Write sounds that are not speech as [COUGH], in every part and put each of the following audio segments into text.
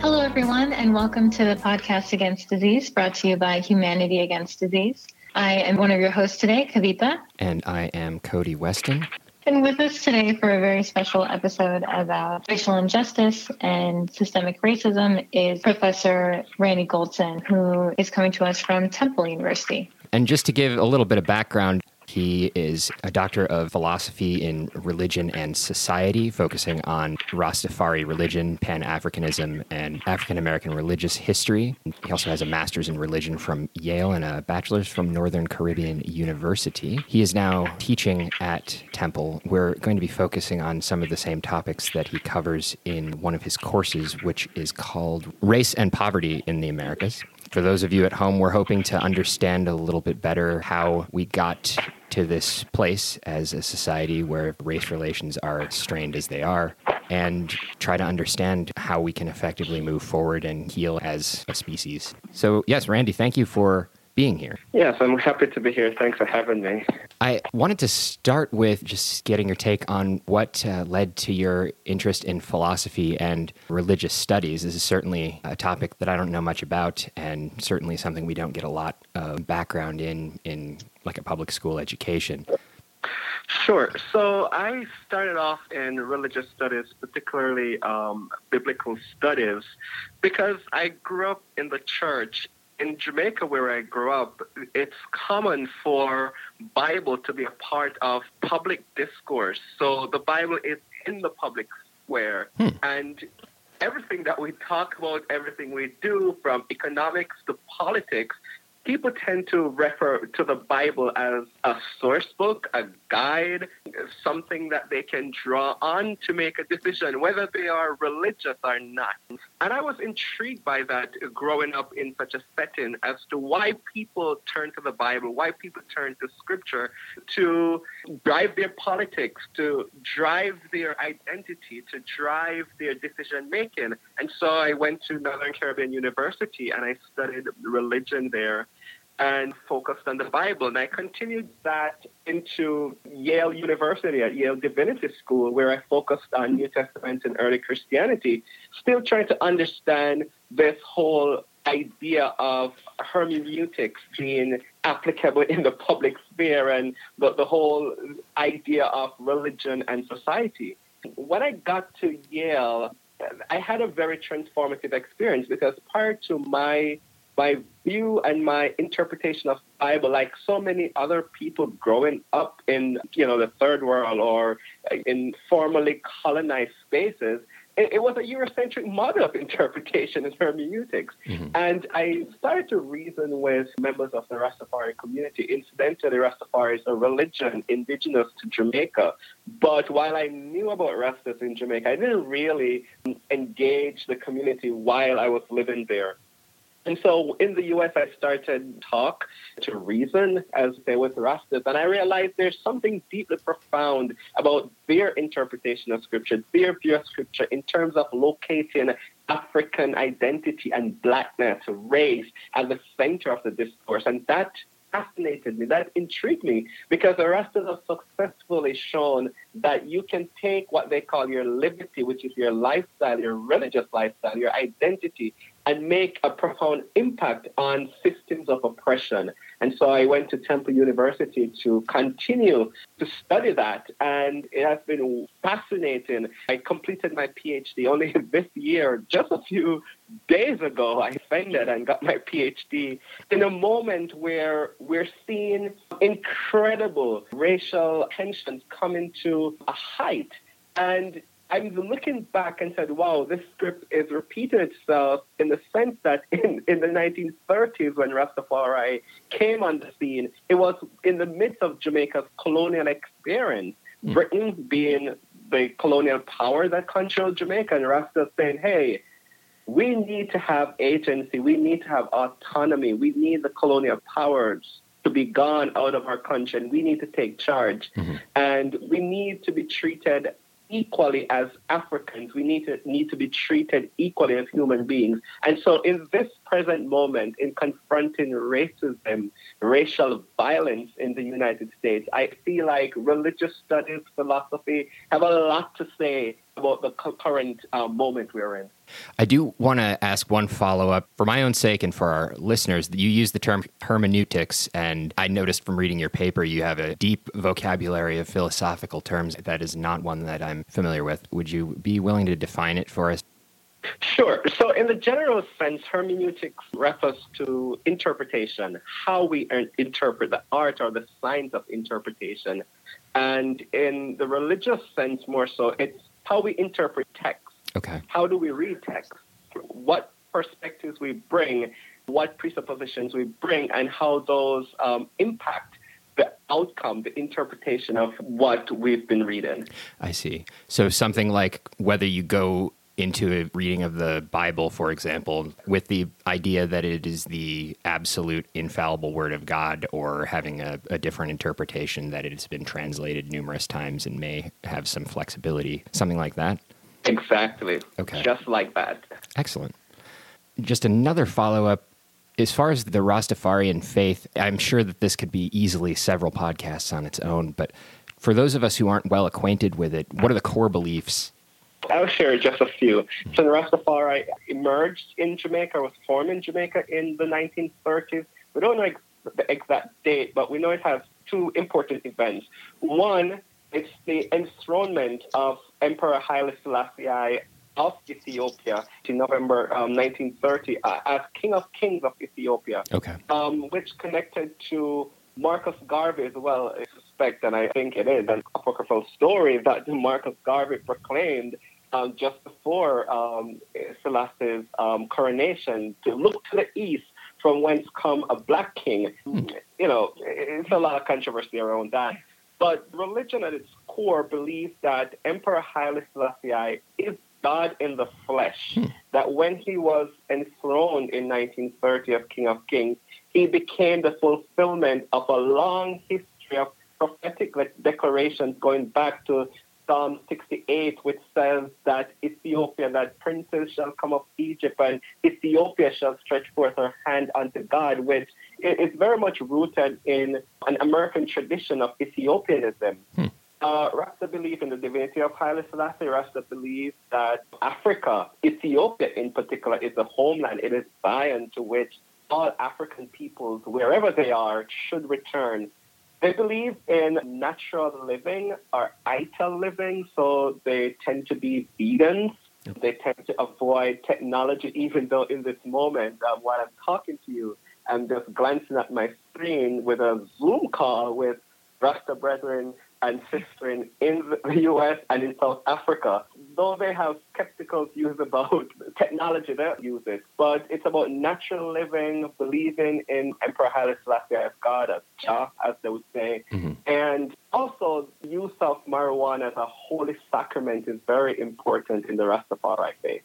Hello, everyone, and welcome to the podcast Against Disease, brought to you by Humanity Against Disease. I am one of your hosts today, Kavita. And I am Cody Weston. And with us today for a very special episode about racial injustice and systemic racism is Professor Randy Goldson, who is coming to us from Temple University. And just to give a little bit of background, he is a doctor of philosophy in religion and society, focusing on Rastafari religion, Pan Africanism, and African American religious history. He also has a master's in religion from Yale and a bachelor's from Northern Caribbean University. He is now teaching at Temple. We're going to be focusing on some of the same topics that he covers in one of his courses, which is called Race and Poverty in the Americas. For those of you at home, we're hoping to understand a little bit better how we got to this place as a society where race relations are strained as they are and try to understand how we can effectively move forward and heal as a species. So, yes, Randy, thank you for being here. Yes, I'm happy to be here. Thanks for having me. I wanted to start with just getting your take on what uh, led to your interest in philosophy and religious studies. This is certainly a topic that I don't know much about, and certainly something we don't get a lot of background in in like a public school education. Sure. So I started off in religious studies, particularly um, biblical studies, because I grew up in the church in Jamaica, where I grew up, it's common for Bible to be a part of public discourse. So the Bible is in the public square, hmm. and everything that we talk about, everything we do, from economics to politics, people tend to refer to the Bible as a source book, a guide, something that they can draw on to make a decision, whether they are religious or not. And I was intrigued by that growing up in such a setting as to why people turn to the Bible, why people turn to scripture to drive their politics, to drive their identity, to drive their decision making. And so I went to Northern Caribbean University and I studied religion there and focused on the Bible. And I continued that into Yale University at Yale Divinity School, where I focused on New Testament and early Christianity, still trying to understand this whole idea of hermeneutics being applicable in the public sphere and the, the whole idea of religion and society. When I got to Yale, I had a very transformative experience because prior to my my view and my interpretation of Bible, like so many other people growing up in you know the third world or in formerly colonized spaces, it, it was a Eurocentric model of [LAUGHS] interpretation and hermeneutics. Mm-hmm. And I started to reason with members of the Rastafari community. Incidentally, Rastafari is a religion indigenous to Jamaica. But while I knew about Rastas in Jamaica, I didn't really engage the community while I was living there. And so in the US, I started talk to reason as they with Rastas, and I realized there's something deeply profound about their interpretation of scripture, their view of scripture in terms of locating African identity and blackness, race at the center of the discourse. And that fascinated me, that intrigued me, because the Rastas have successfully shown that you can take what they call your livity, which is your lifestyle, your religious lifestyle, your identity, and make a profound impact on systems of oppression. And so I went to Temple University to continue to study that, and it has been fascinating. I completed my PhD only [LAUGHS] this year, just a few days ago. I offended and got my PhD in a moment where we're seeing incredible racial tensions coming to a height. And I'm looking back and said, wow, this script is repeating itself in the sense that in, in the 1930s, when Rastafari came on the scene, it was in the midst of Jamaica's colonial experience, mm. Britain being the colonial power that controlled Jamaica, and Rasta saying, hey, we need to have agency, we need to have autonomy, we need the colonial powers to be gone out of our country, and we need to take charge. Mm-hmm. And we need to be treated equally as Africans. We need to need to be treated equally as human beings. And so in this present moment, in confronting racism, racial violence in the United States, I feel like religious studies, philosophy have a lot to say about the current uh, moment we're in. I do want to ask one follow up for my own sake and for our listeners. You use the term hermeneutics, and I noticed from reading your paper you have a deep vocabulary of philosophical terms that is not one that I'm familiar with. Would you be willing to define it for us? Sure. So, in the general sense, hermeneutics refers to interpretation, how we interpret the art or the science of interpretation. And in the religious sense, more so, it's how we interpret text Okay. How do we read text? What perspectives we bring, what presuppositions we bring, and how those um, impact the outcome, the interpretation of what we've been reading. I see. So something like whether you go into a reading of the Bible, for example, with the idea that it is the absolute infallible word of God, or having a, a, different interpretation that it has been translated numerous times and may have some flexibility, something like that. Exactly. Okay. Just like that. Excellent. Just another follow up. As far as the Rastafarian faith, I'm sure that this could be easily several podcasts on its own, but for those of us who aren't well acquainted with it, what are the core beliefs? I'll share just a few. Hmm. So the Rastafari emerged in Jamaica, was formed in Jamaica in the 1930s. We don't know the exact date, but we know it has two important events. One it's the enthronement of Emperor Haile Selassie of Ethiopia in November um, 1930 uh, as King of Kings of Ethiopia. Okay. Um, which connected to Marcus Garvey as well, I suspect, and I think it is an apocryphal story that [LAUGHS] Marcus Garvey proclaimed um, just before um, Selassie's um, coronation to look to the east from whence come a black king. Hmm. You know, it's a lot of controversy around that. But religion at its core believes that Emperor Haile Selassie is God in the flesh. Hmm. That when he was enthroned in 1930 as King of Kings, he became the fulfillment of a long history of prophetic declarations going back to Psalm 68, which says that Ethiopia, that princes shall come of Egypt, and Ethiopia shall stretch forth her hand unto God, which is very much rooted in an American tradition of Ethiopianism. Hmm. Uh, Rasta believe in the divinity of Haile Selassie. Rasta believe that Africa, Ethiopia in particular, is the homeland. It is Zion to which all African peoples, wherever they are, should return they believe in natural living or ital living, so they tend to be vegans. They tend to avoid technology, even though in this moment, um, while I'm talking to you, I'm just glancing at my screen with a Zoom call with Rasta brethren and sistren in the [LAUGHS] US and in South Africa. Though they have skeptical views about technology they use it, but it's about natural living, believing in Emperor Haile Selassie as God, as Jah, as they would say. Mm-hmm. And also, use of marijuana as a holy sacrament is very important in the Rastafari faith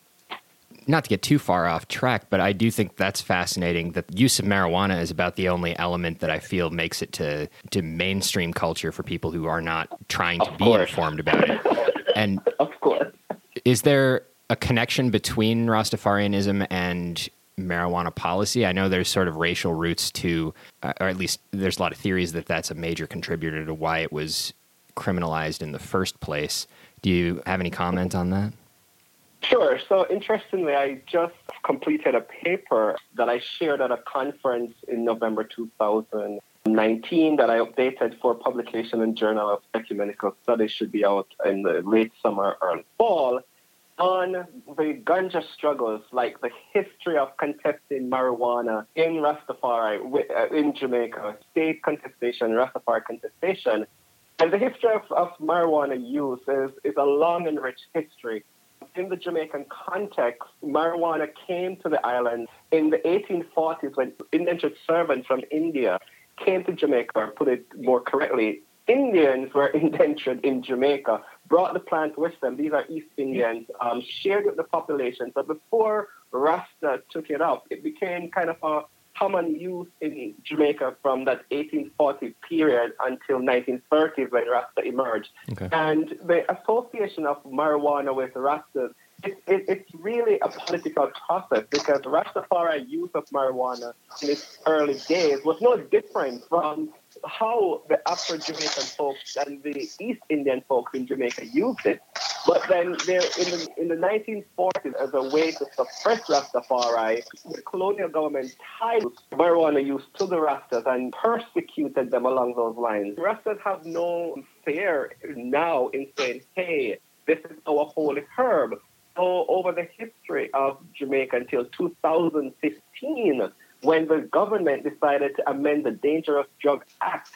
not to get too far off track, but I do think that's fascinating that use of marijuana is about the only element that I feel makes it to, to mainstream culture for people who are not trying to of be course. informed about it. And [LAUGHS] of course. Is there a connection between Rastafarianism and marijuana policy? I know there's sort of racial roots to, uh, or at least there's a lot of theories that that's a major contributor to why it was criminalized in the first place. Do you have any comment on that? Sure. So interestingly, I just completed a paper that I shared at a conference in November 2019 that I updated for publication in Journal of Ecumenical Studies should be out in the late summer or fall on the ganja struggles, like the history of contesting marijuana in Rastafari, uh, in Jamaica, state contestation, Rastafari contestation. And the history of, of marijuana use is, is a long and rich history in the Jamaican context, marijuana came to the island in the 1840s when indentured servants from India came to Jamaica, or put it more correctly, Indians were [LAUGHS] indentured in Jamaica, brought the plant with them. These are East Indians, um, shared with the population. But before Rasta took it up, it became kind of a common use in Jamaica from that 1840 period until 1930s when Rasta emerged. Okay. And the association of marijuana with Rasta, it, it, it's really a political process because Rastafari use of marijuana in its early days was no different from how the Afro Jamaican folks and the East Indian folks in Jamaica used it. But then there, in the, in the 1940s, as a way to suppress Rastafari, the colonial government tied marijuana use to the Rastas and persecuted them along those lines. Rastas have no fear now in saying, hey, this is our holy herb so over the history of Jamaica until 2015, when the government decided to amend the Dangerous Drug Act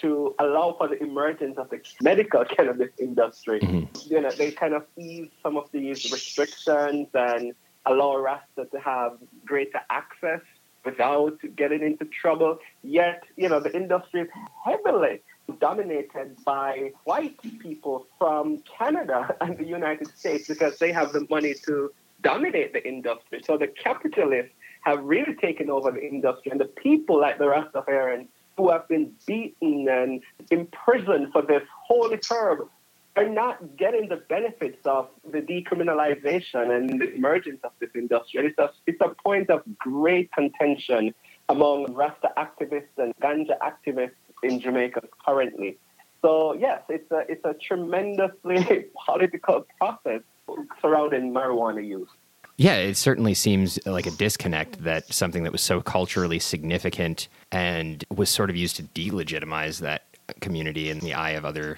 to allow for the emergence of the medical [LAUGHS] cannabis industry, mm-hmm. you know, they kind of eased some of these restrictions and allow Rasta to have greater access without getting into trouble. Yet, you know, the industry is heavily dominated by white people from Canada [LAUGHS] and the United States because they have the money to dominate the industry. So the capitalists have really taken over the industry, and the people like the Rastafarians who have been beaten and imprisoned for this holy herb are not getting the benefits of the decriminalization and the emergence of this industry. It's a, it's a point of great contention among Rasta activists and ganja activists in Jamaica currently. So yes, it's a it's a tremendously [LAUGHS] political process surrounding marijuana use. Yeah, it certainly seems like a disconnect that something that was so culturally significant and was sort of used to delegitimize that community in the eye of other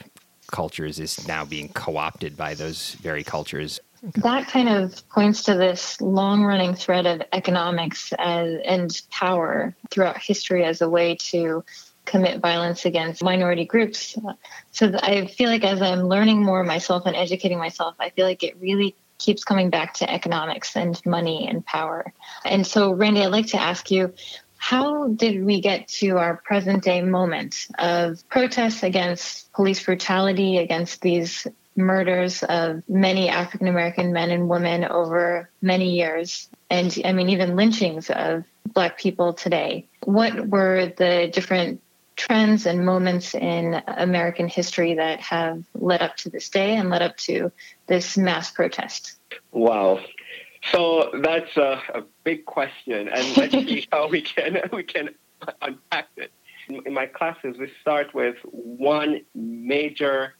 cultures is now being co-opted by those very cultures. That kind of points to this long running thread of economics as, and power throughout history as a way to commit violence against minority groups. So I feel like as I'm learning more myself and educating myself, I feel like it really keeps coming back to economics and money and power. And so, Randy, I'd like to ask you how did we get to our present day moment of protests against police brutality, against these murders of many African American men and women over many years? And I mean, even lynchings of Black people today. What were the different trends and moments in American history that have led up to this day and led up to this mass protest? Wow. So that's a, a big question, and let's [LAUGHS] see how we can we can unpack it. In my classes, we start with one major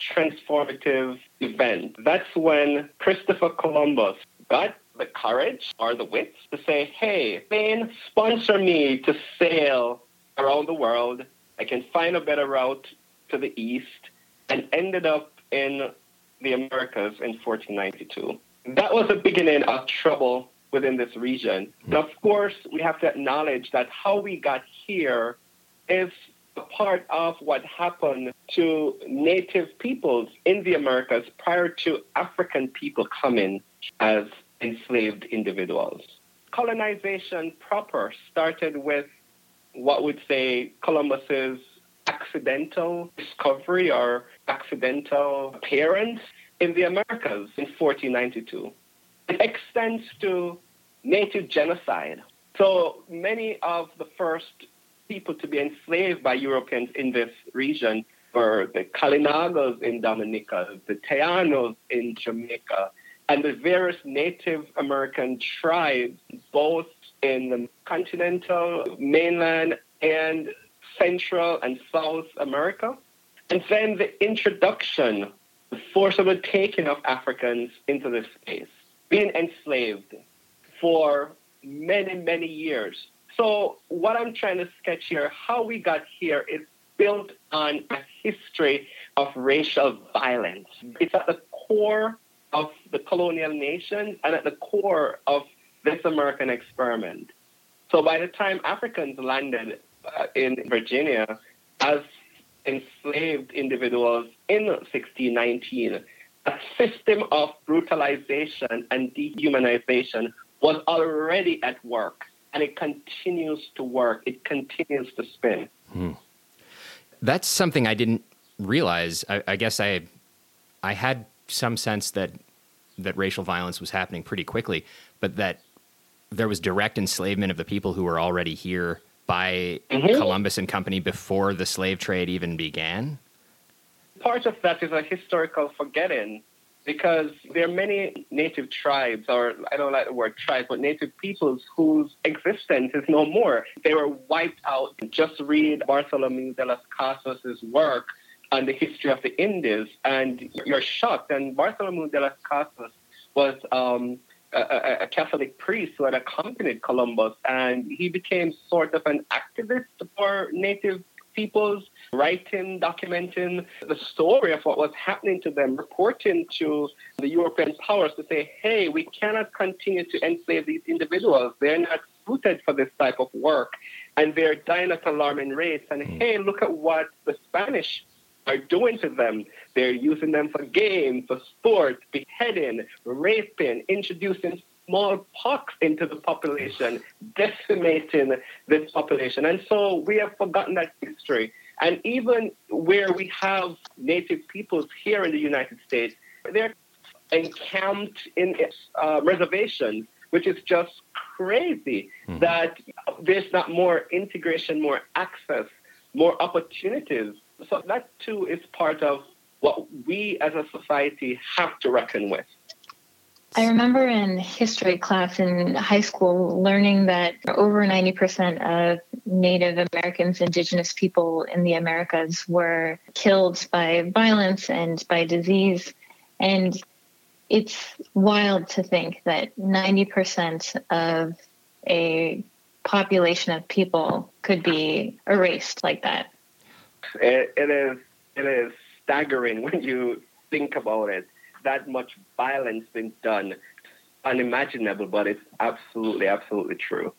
transformative event. That's when Christopher Columbus got the courage or the wits to say, "Hey, Spain, sponsor me to sail around the world. I can find a better route to the east and ended up in the Americas in 1492. That was the beginning of trouble within this region. Mm. Now, of course, we have to acknowledge that how we got here is a part of what happened to native peoples in the Americas prior to African people coming as enslaved individuals. Colonization proper started with what would say Columbus's accidental discovery or accidental appearance in the Americas in 1492. It extends to native genocide. So many of the first people to be enslaved by Europeans in this region were the Kalinagos in Dominica, the Tainos in Jamaica, and the various Native American tribes, both in the continental, mainland, and Central and South America. And then the introduction, the forcible taking of Africans into this space, being enslaved for many, many years. So, what I'm trying to sketch here, how we got here, is built on a history of racial violence. It's at the core of the colonial nations and at the core of this American experiment. So by the time Africans landed uh, in Virginia as enslaved individuals in 1619, a system of brutalization and dehumanization was already at work, and it continues to work. It continues to spin. Hmm. That's something I didn't realize. I, I guess I, I had some sense that that racial violence was happening pretty quickly, but that there was direct enslavement of the people who were already here by mm-hmm. Columbus and company before the slave trade even began? Part of that is a historical forgetting because there are many native tribes, or I don't like the word tribes, but native peoples whose existence is no more. They were wiped out. Just read Bartholomew de las Casas' work on the history of the Indies, and you're shocked. And Bartholomew de las Casas was um, a, a, Catholic priest who had accompanied Columbus, and he became sort of an activist for native peoples, writing, documenting the story of what was happening to them, reporting to the European powers to say, hey, we cannot continue to enslave these individuals. They're not suited for this type of work, and they're dying at alarming rates. And hmm. hey, look at what the Spanish are doing to them. They're using them for games, for sports, beheading, raping, introducing smallpox into the population, decimating this population. And so we have forgotten that history. And even where we have native peoples here in the United States, they're encamped in uh, reservations, which is just crazy mm-hmm. that there's not more integration, more access, more opportunities so that too is part of what we as a society have to reckon with. I remember in history class in high school learning that over 90% of Native Americans, indigenous people in the Americas were killed by violence and by disease. And it's wild to think that 90% of a population of people could be erased like that it, it is it is staggering [LAUGHS] when you think about it. That much violence being done, unimaginable, but it's absolutely, absolutely true.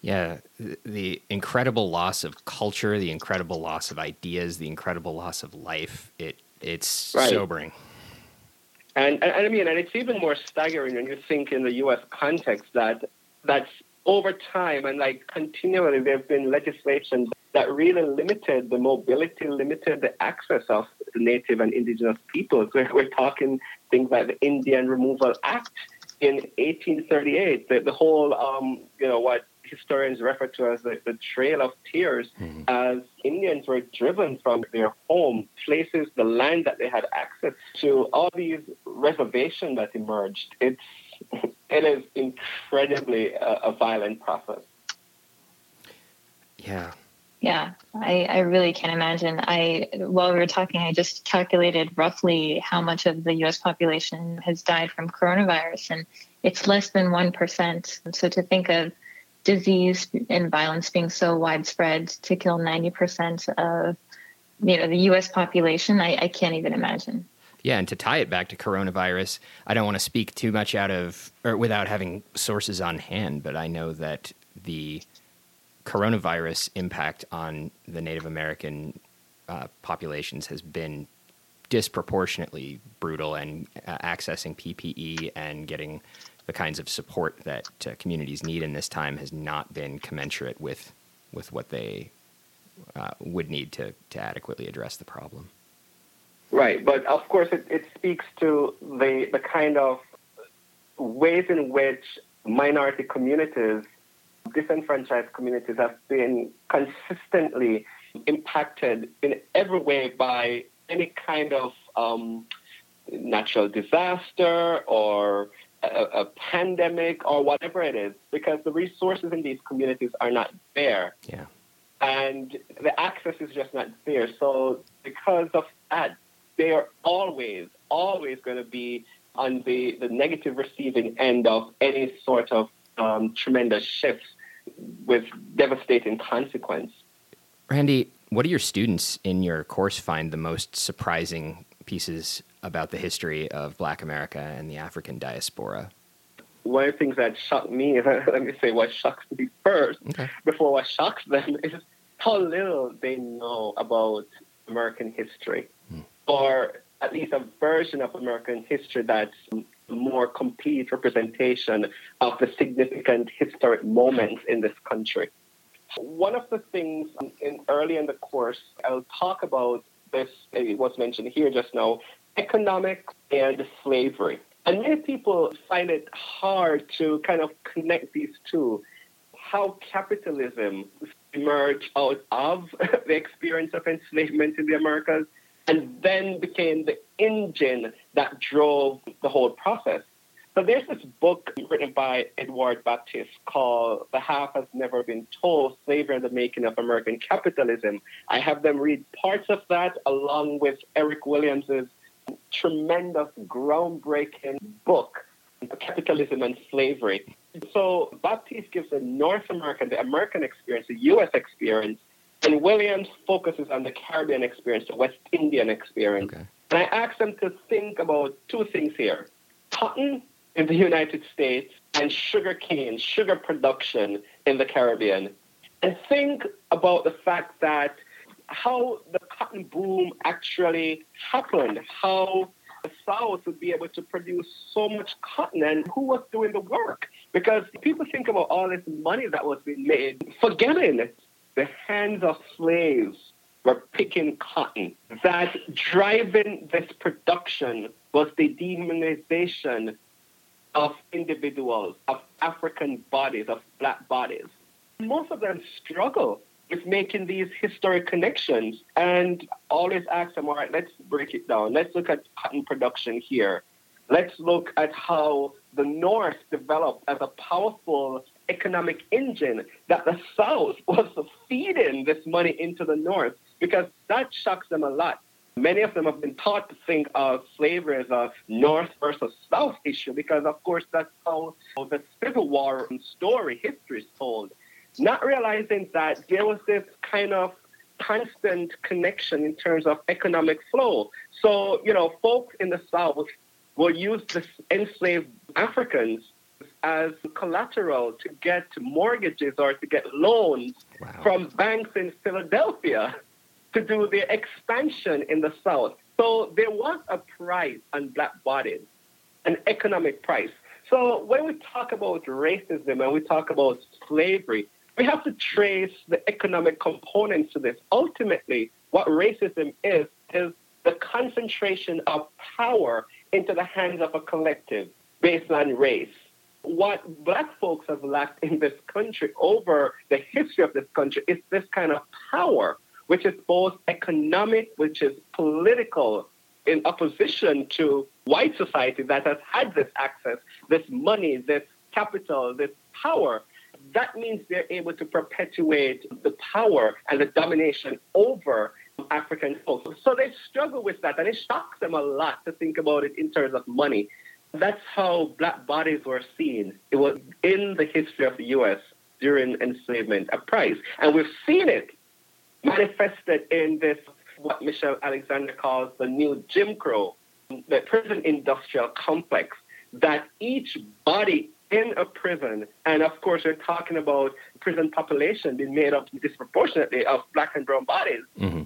Yeah, the incredible loss of culture, the incredible loss of ideas, the incredible loss of life. It it's right. sobering. And, and, and I mean, and it's even more staggering when you think in the U.S. context that that's over time and like continually there have been legislation that really limited the mobility, limited the access of native and indigenous peoples. We're, we're talking things like the Indian Removal Act in 1838, the, the whole, um, you know, what historians refer to as the, the Trail of Tears, mm-hmm. as Indians were driven from their home, places, the land that they had access to, all these reservations that emerged. It's it is incredibly a, a violent process. Yeah. Yeah, I, I really can't imagine. I while we were talking, I just calculated roughly how much of the U.S. population has died from coronavirus, and it's less than one percent. So to think of disease and violence being so widespread to kill ninety percent of you know the U.S. population, I, I can't even imagine. Yeah, and to tie it back to coronavirus, I don't want to speak too much out of or without having sources on hand, but I know that the coronavirus impact on the Native American uh, populations has been disproportionately brutal, and uh, accessing PPE and getting the kinds of support that uh, communities need in this time has not been commensurate with with what they uh, would need to to adequately address the problem. Right, but of course, it, it speaks to the the kind of ways in which minority communities, disenfranchised communities, have been consistently impacted in every way by any kind of um, natural disaster or a, a, pandemic or whatever it is, because the resources in these communities are not there. Yeah. And the access is just not there. So, because of that, they are always, always going to be on the, the negative receiving end of any sort of um, tremendous shifts with devastating consequence. Randy, what do your students in your course find the most surprising pieces about the history of Black America and the African diaspora? One of the things that shocked me, [LAUGHS] let me say what shocks me first, okay. before what shocks them, [LAUGHS] is how little they know about American history or at least a version of American history that's more complete representation of the significant historic moments in this country. One of the things in, early in the course, I'll talk about this, it was mentioned here just now, economic and slavery. And many people find it hard to kind of connect these two. How capitalism emerged out of [LAUGHS] the experience of enslavement in the Americas and then became the engine that drove the whole process. So there's this book written by Edward Baptist called The Half Has Never Been Told, Slavery and the Making of American Capitalism. I have them read parts of that along with Eric Williams's tremendous, groundbreaking book, Capitalism and Slavery. So Baptist gives the North American, the American experience, the U.S. experience, and Williams focuses on the Caribbean experience, the West Indian experience. Okay. And I asked them to think about two things here. Cotton in the [LAUGHS] United States and sugar cane, sugar production in the Caribbean. And think about the fact that how the cotton boom actually happened, how the South would be able to produce so much cotton and who was doing the work. Because people think about all this money that was being made, forgetting the hands of slaves were picking cotton. That driving this production was the demonization of individuals, of African bodies, of black bodies. Most of them struggle with making these historic connections and always ask them, all right, let's break it down. Let's look at cotton production here. Let's look at how the North developed as a powerful economic engine that the South [LAUGHS] was feeding this money into the North because that shocks them a lot. Many of them have been taught to think of slavery as a North versus South issue because, of course, that's how the Civil War story, history is told. Not realizing that there was this kind of constant connection in terms of economic flow. So, you know, folks in the South will use the enslaved Africans as collateral to get mortgages or to get loans wow. from banks in Philadelphia to do the expansion in the South. So there was a price on black bodies, an economic price. So when we talk about racism and we talk about slavery, we have to trace the economic components to this. Ultimately, what racism is, is the concentration of power into the hands of a collective based on race. What black folks have lacked in this country over the history of this country is this kind of power which is both economic, which is political, in opposition to white society that has had this access, this money, this capital, this power. That means they're able to perpetuate the power and the domination over African folks. So they struggle with that, and it shocks them a lot to think about it in terms of money. That's how black bodies were seen. It was in the history of the U.S. during enslavement, a price. And we've seen it manifested in this, what Michelle Alexander calls the new Jim Crow, the prison industrial complex, that each body in a prison, and of course, we're talking about prison population being made up disproportionately of black and brown bodies. Mm-hmm.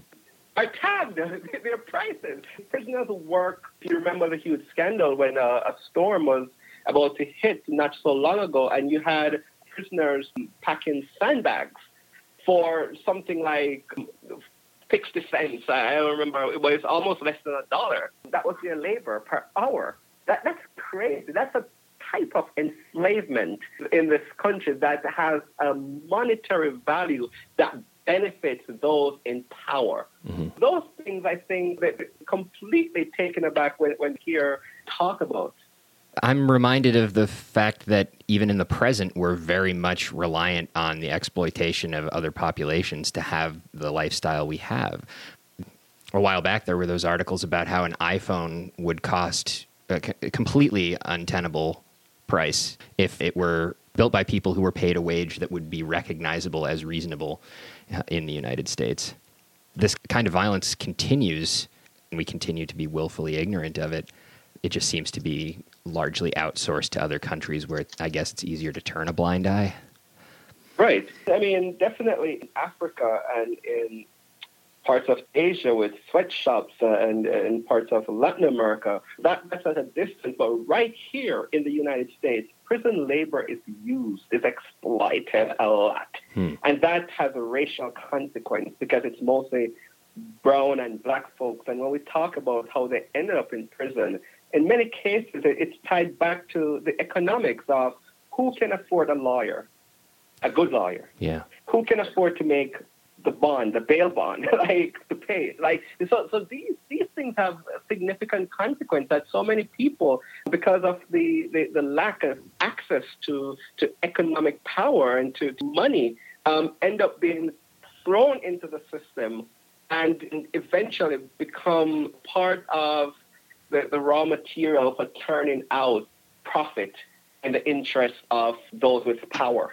Are tagged their prices. Prisoners work. You remember the huge scandal when a, a storm was about to hit not so long ago, and you had prisoners packing sandbags for something like 60 cents. I don't remember. It was almost less than a dollar. That was their labor per hour. That, that's crazy. That's a type of enslavement in this country that has a monetary value that benefits those in power. Mm-hmm. Those things I think that completely taken aback when, when here talk about. I'm reminded of the fact that even in the present, we're very much reliant on the exploitation of other populations to have the lifestyle we have. A while back, there were those articles about how an iPhone would cost a completely untenable price if it were built by people who were paid a wage that would be recognizable as reasonable Uh, in the United States. This kind of violence continues, and we continue to be willfully ignorant of it. It just seems to be largely outsourced to other countries where I guess it's easier to turn a blind eye? Right. I mean, definitely in Africa and in parts of Asia with sweatshops uh, and in parts of Latin America, that, that's at a distance. But right here in the United States, prison labor is used, is exploited a lot. Hmm. And that has a racial consequence because it's mostly brown and black folks. And when we talk about how they ended up in prison, in many cases, it's tied back to the economics of who can afford a lawyer, a good lawyer. Yeah. Who can afford to make the bond, the bail bond, [LAUGHS] like to pay. Like so, so these these things have significant consequence that so many people, because of the, the, the lack of access to to economic power and to, to money, um, end up being thrown into the system and eventually become part of the, the raw material for turning out profit in the interest of those with power.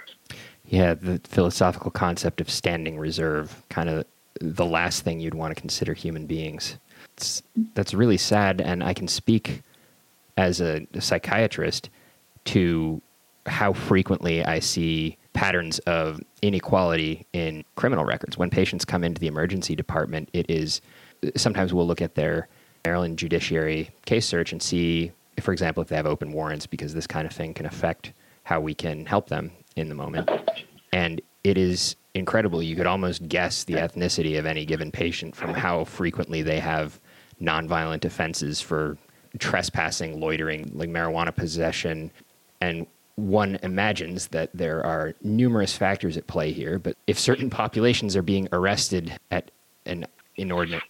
Yeah, the philosophical concept of standing reserve, kind of the last thing you'd want to consider human beings. It's, that's really sad, and I can speak as a, a psychiatrist to how frequently I see patterns of inequality in criminal records. When patients come into the emergency department, it is sometimes we'll look at their Maryland judiciary case search and see, for example, if they have open warrants, because this kind of thing can affect how we can help them in the moment. And it is incredible. You could almost guess the ethnicity of any given patient from how frequently they have nonviolent offenses for trespassing, loitering, like marijuana possession. And one imagines that there are numerous factors at play here, but if certain populations are being arrested at an inordinate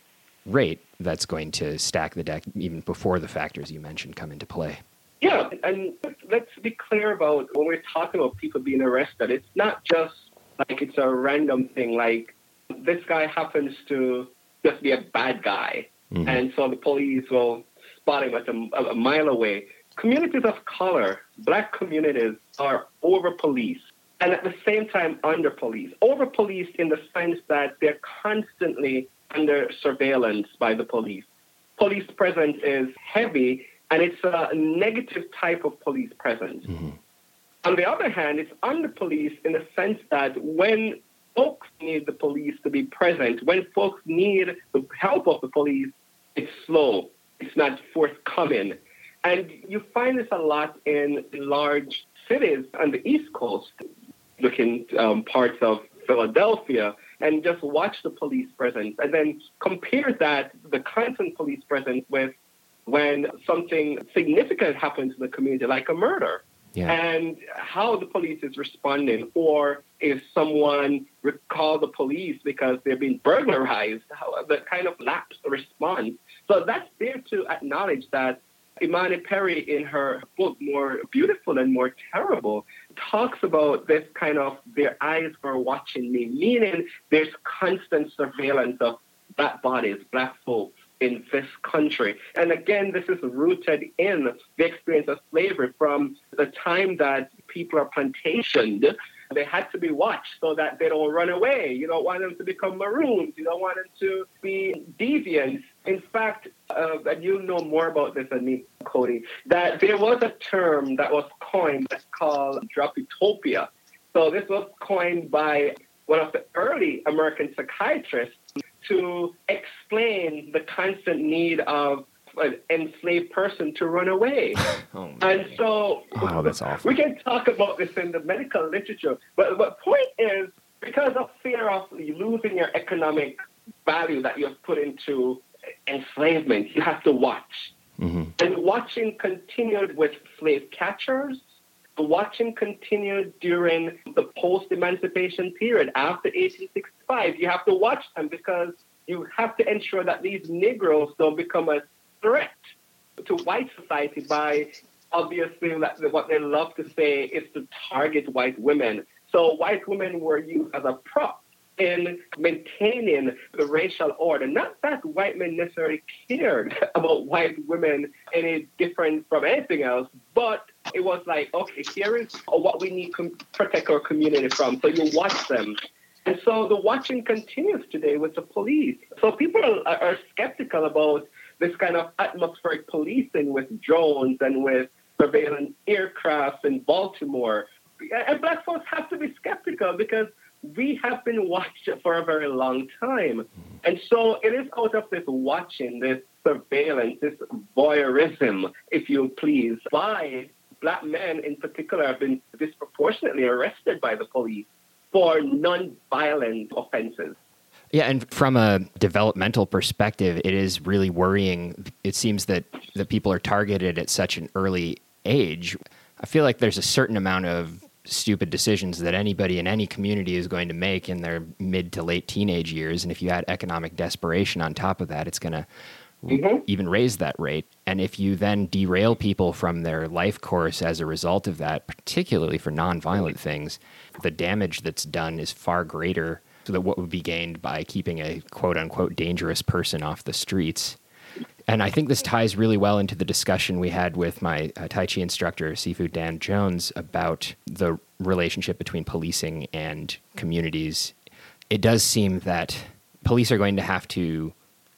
rate, that's going to stack the deck even before the factors you mentioned come into play. Yeah, and let's be clear about when we're talking about people being arrested, it's not just like it's a random thing, like this guy happens to just be a bad guy, mm-hmm. and so the police will spot him at a, a mile away. Communities of color, black communities, are over policed and at the same time under policed. Over policed in the sense that they're constantly under surveillance by the police. Police presence is heavy and it's a negative type of police presence. Mm-hmm. On the other hand, it's under police in the sense that when folks need the police to be present, when folks need the help of the police, it's slow, it's not forthcoming. And you find this a lot in large cities on the East Coast, looking um, parts of Philadelphia, and just watch the police presence, and then compare that the constant police presence with when something significant happens in the community, like a murder. Yeah. And how the police is responding, or if someone recall the police because they're being burglarized, how the kind of lapse response. So that's there to acknowledge that Imani Perry, in her book More Beautiful and More Terrible, talks about this kind of their eyes were watching me, meaning there's constant surveillance of black bodies, black folks in this country. And again, this is rooted in the experience of slavery from the time that people are plantationed. They had to be watched so that they don't run away. You don't want them to become maroons. You don't want them to be deviants. In fact, uh, and you know more about this than me, Cody, that there was a term that was coined that's called dropitopia. So this was coined by one of the early American psychiatrists to explain the constant need of an enslaved person to run away. [LAUGHS] oh, and so oh, that's awful. we can talk about this in the medical literature, but the point is because of fear of losing your economic value that you've put into enslavement, you have to watch. Mm-hmm. And watching continued with slave catchers. The watching continued during the post emancipation period after 1865. You have to watch them because you have to ensure that these Negroes don't become a threat to white society by obviously what they love to say is to target white women. So white women were used as a prop in maintaining the racial order. Not that white men necessarily cared [LAUGHS] about white women any different from anything else, but it was like, okay, here is what we need to protect our community from. So you watch them. And so the watching continues today with the police. So people are, are skeptical about this kind of atmospheric policing with drones and with surveillance aircraft in Baltimore. And black folks have to be skeptical because we have been watched for a very long time. And so it is out of this watching, this surveillance, this voyeurism, if you please, why black men in particular have been disproportionately arrested by the police for non-violent offenses. Yeah, and from a developmental perspective, it is really worrying. It seems that that people are targeted at such an early age. I feel like there's a certain amount of stupid decisions that anybody in any community is going to make in their mid to late teenage years, and if you add economic desperation on top of that, it's going to mm-hmm. even raise that rate. And if you then derail people from their life course as a result of that, particularly for nonviolent things, the damage that's done is far greater so that what would be gained by keeping a quote unquote dangerous person off the streets. And I think this ties really well into the discussion we had with my uh, Tai Chi instructor, Sifu Dan Jones, about the relationship between policing and communities. It does seem that police are going to have to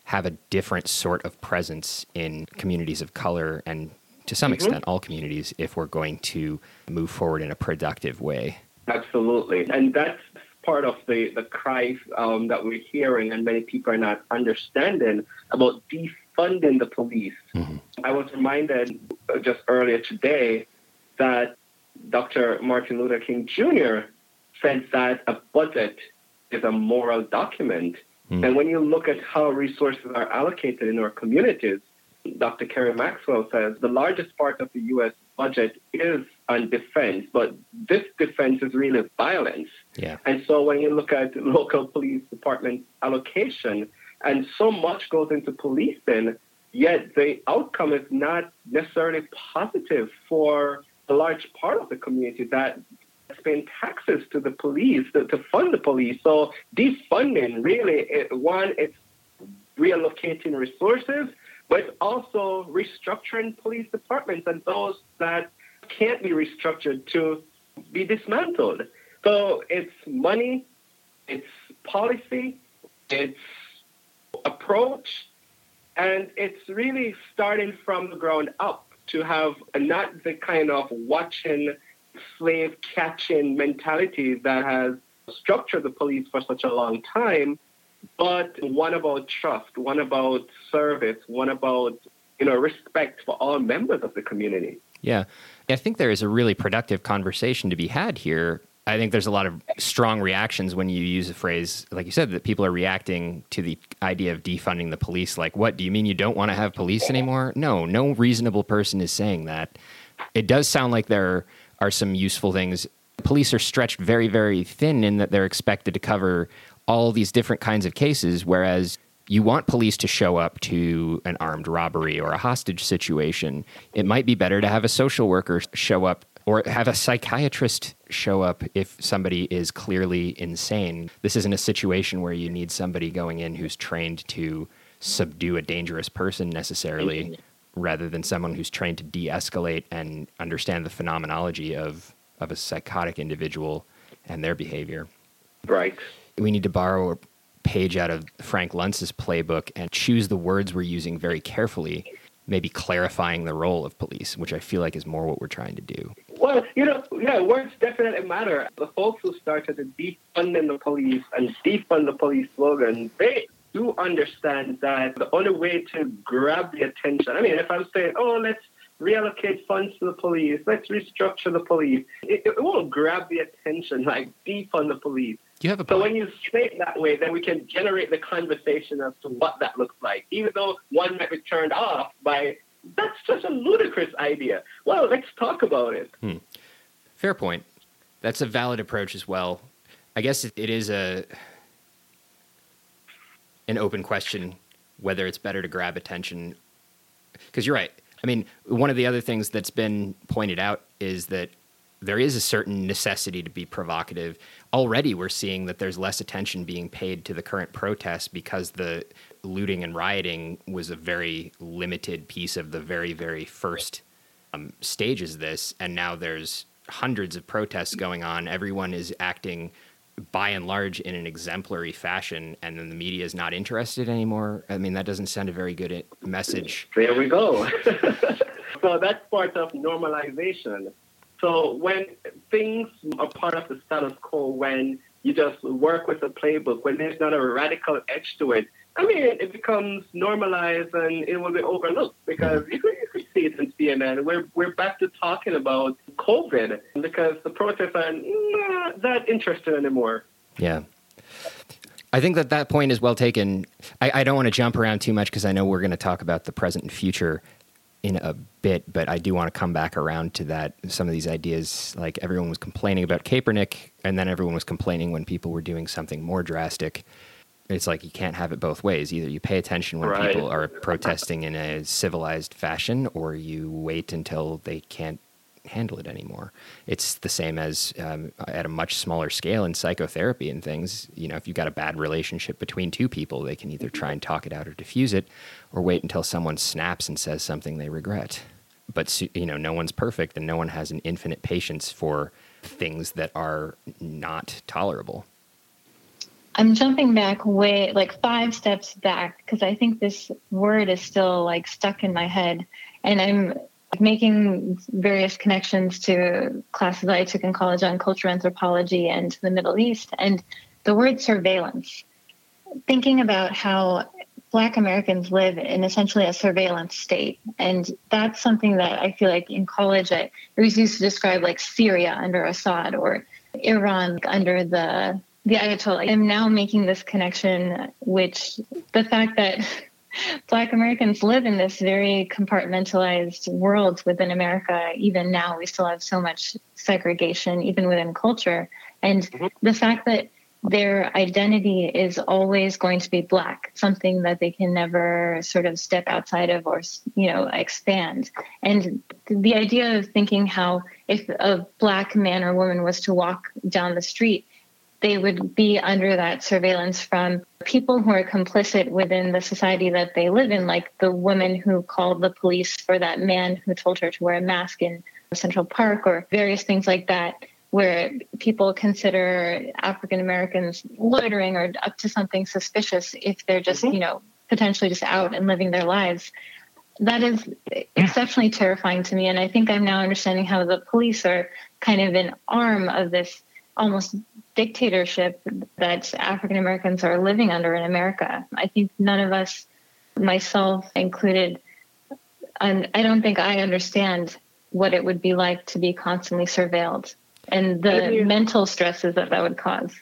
have a different sort of presence in communities of color and to some mm-hmm. extent all communities if we're going to move forward in a productive way. Absolutely. And that's part of the, the cry um, that we're hearing and many people are not understanding about defunding the police. Mm-hmm. I was reminded just earlier today that Dr. Martin Luther King Jr. said that a budget is a moral document Mm. And when you look at how resources are allocated in our communities, Dr. Kerry Maxwell says the largest part of the U.S. budget is on defense, but this defense is really violence. Yeah. And so when you look at local police department allocation, and so much goes into policing, yet the outcome is not necessarily positive for a large part of the community that paying taxes to the police to, to fund the police. So defunding really, it, one, it's reallocating resources, but also restructuring police departments and those that can't be restructured to be dismantled. So it's money, it's policy, it's approach, and it's really starting from the ground up to have not the kind of watching slave catching mentality that has structured the police for such a long time, but one about trust, one about service, one about you know respect for all members of the community. Yeah, I think there is a really productive conversation to be had here. I think there's a lot of strong reactions when you use a phrase like you said that people are reacting to the idea of defunding the police. Like, what do you mean you don't want to have police anymore? No, no reasonable person is saying that. It does sound like there are some useful things. Police are stretched very, very thin in that they're expected to cover all these different kinds of cases, whereas you want police to show up to an armed robbery or a hostage situation. It might be better to have a social worker show up or have a psychiatrist show up if somebody is clearly insane. This isn't a situation where you need somebody going in who's trained to subdue a dangerous person necessarily rather than someone who's trained to de-escalate and understand the phenomenology of of a psychotic individual and their behavior. Right. We need to borrow a page out of Frank Luntz's playbook and choose the words we're using very carefully, maybe clarifying the role of police, which I feel like is more what we're trying to do. Well, you know, yeah, words definitely matter. The folks who started to defund the police and defund the police slogan, they do understand that the only way to grab the attention, I mean, if I'm saying, oh, let's reallocate funds to the police, let's restructure the police, it, it won't grab the attention like defund the police. You have a so when you say it that way, then we can generate the conversation as to what that looks like, even though one might be turned off by that's such a ludicrous idea. Well, let's talk about it. Hmm. Fair point. That's a valid approach as well. I guess it, it is a an open question whether it's better to grab attention. Because you're right. I mean, one of the other things that's been pointed out is that there is a certain necessity to be provocative. Already, we're seeing that there's less attention being paid to the current protests because the looting and rioting was a very limited piece of the very, very first um, stages of this. And now there's hundreds of protests going on. Everyone is acting by and large in an exemplary fashion and then the media is not interested anymore i mean that doesn't send a very good message. There we go. [LAUGHS] So that's part of normalization. So when things are part of the status quo when you just work with the playbook when there's not a radical edge to it I mean, it becomes normalized and it will be overlooked because you could, you see it in CNN. We're, we're back to talking about COVID because the protests are not that interested anymore. Yeah. I think that that point is well taken. I, I don't want to jump around too much because I know we're going to talk about the present and future in a bit, but I do want to come back around to that. Some of these ideas, like everyone was complaining about Kaepernick, and then everyone was complaining when people were doing something more drastic. It's like you can't have it both ways. Either you pay attention when right. people are protesting in a civilized fashion, or you wait until they can't handle it anymore. It's the same as um, at a much smaller scale in psychotherapy and things. You know, if you've got a bad relationship between two people, they can either try and talk it out or diffuse it, or wait until someone snaps and says something they regret. But you know, no one's perfect, and no one has an infinite patience for things that are not tolerable. I'm jumping back way like five steps back because I think this word is still like stuck in my head. And I'm making various connections to classes I took in college on cultural anthropology and the Middle East, and the word surveillance. Thinking about how Black Americans live in essentially a surveillance state, and that's something that I feel like in college I, it was used to describe like Syria under Assad or Iran under the the Ayatollah. I'm now making this connection, which the fact that [LAUGHS] Black Americans live in this very compartmentalized world within America. Even now, we still have so much segregation, even within culture. And mm-hmm. the fact that their identity is always going to be black something that they can never sort of step outside of or you know expand and the idea of thinking how if a black man or woman was to walk down the street they would be under that surveillance from people who are complicit within the society that they live in, like the woman who called the police for that man who told her to wear a mask in Central Park, or various things like that, where people consider African Americans loitering or up to something suspicious if they're just, mm-hmm. you know, potentially just out and living their lives. That is exceptionally terrifying to me. And I think I'm now understanding how the police are kind of an arm of this almost dictatorship that African Americans are living under in America. I think none of us, myself included, and I don't think I understand what it would be like to be constantly surveilled and the mental stresses that that would cause.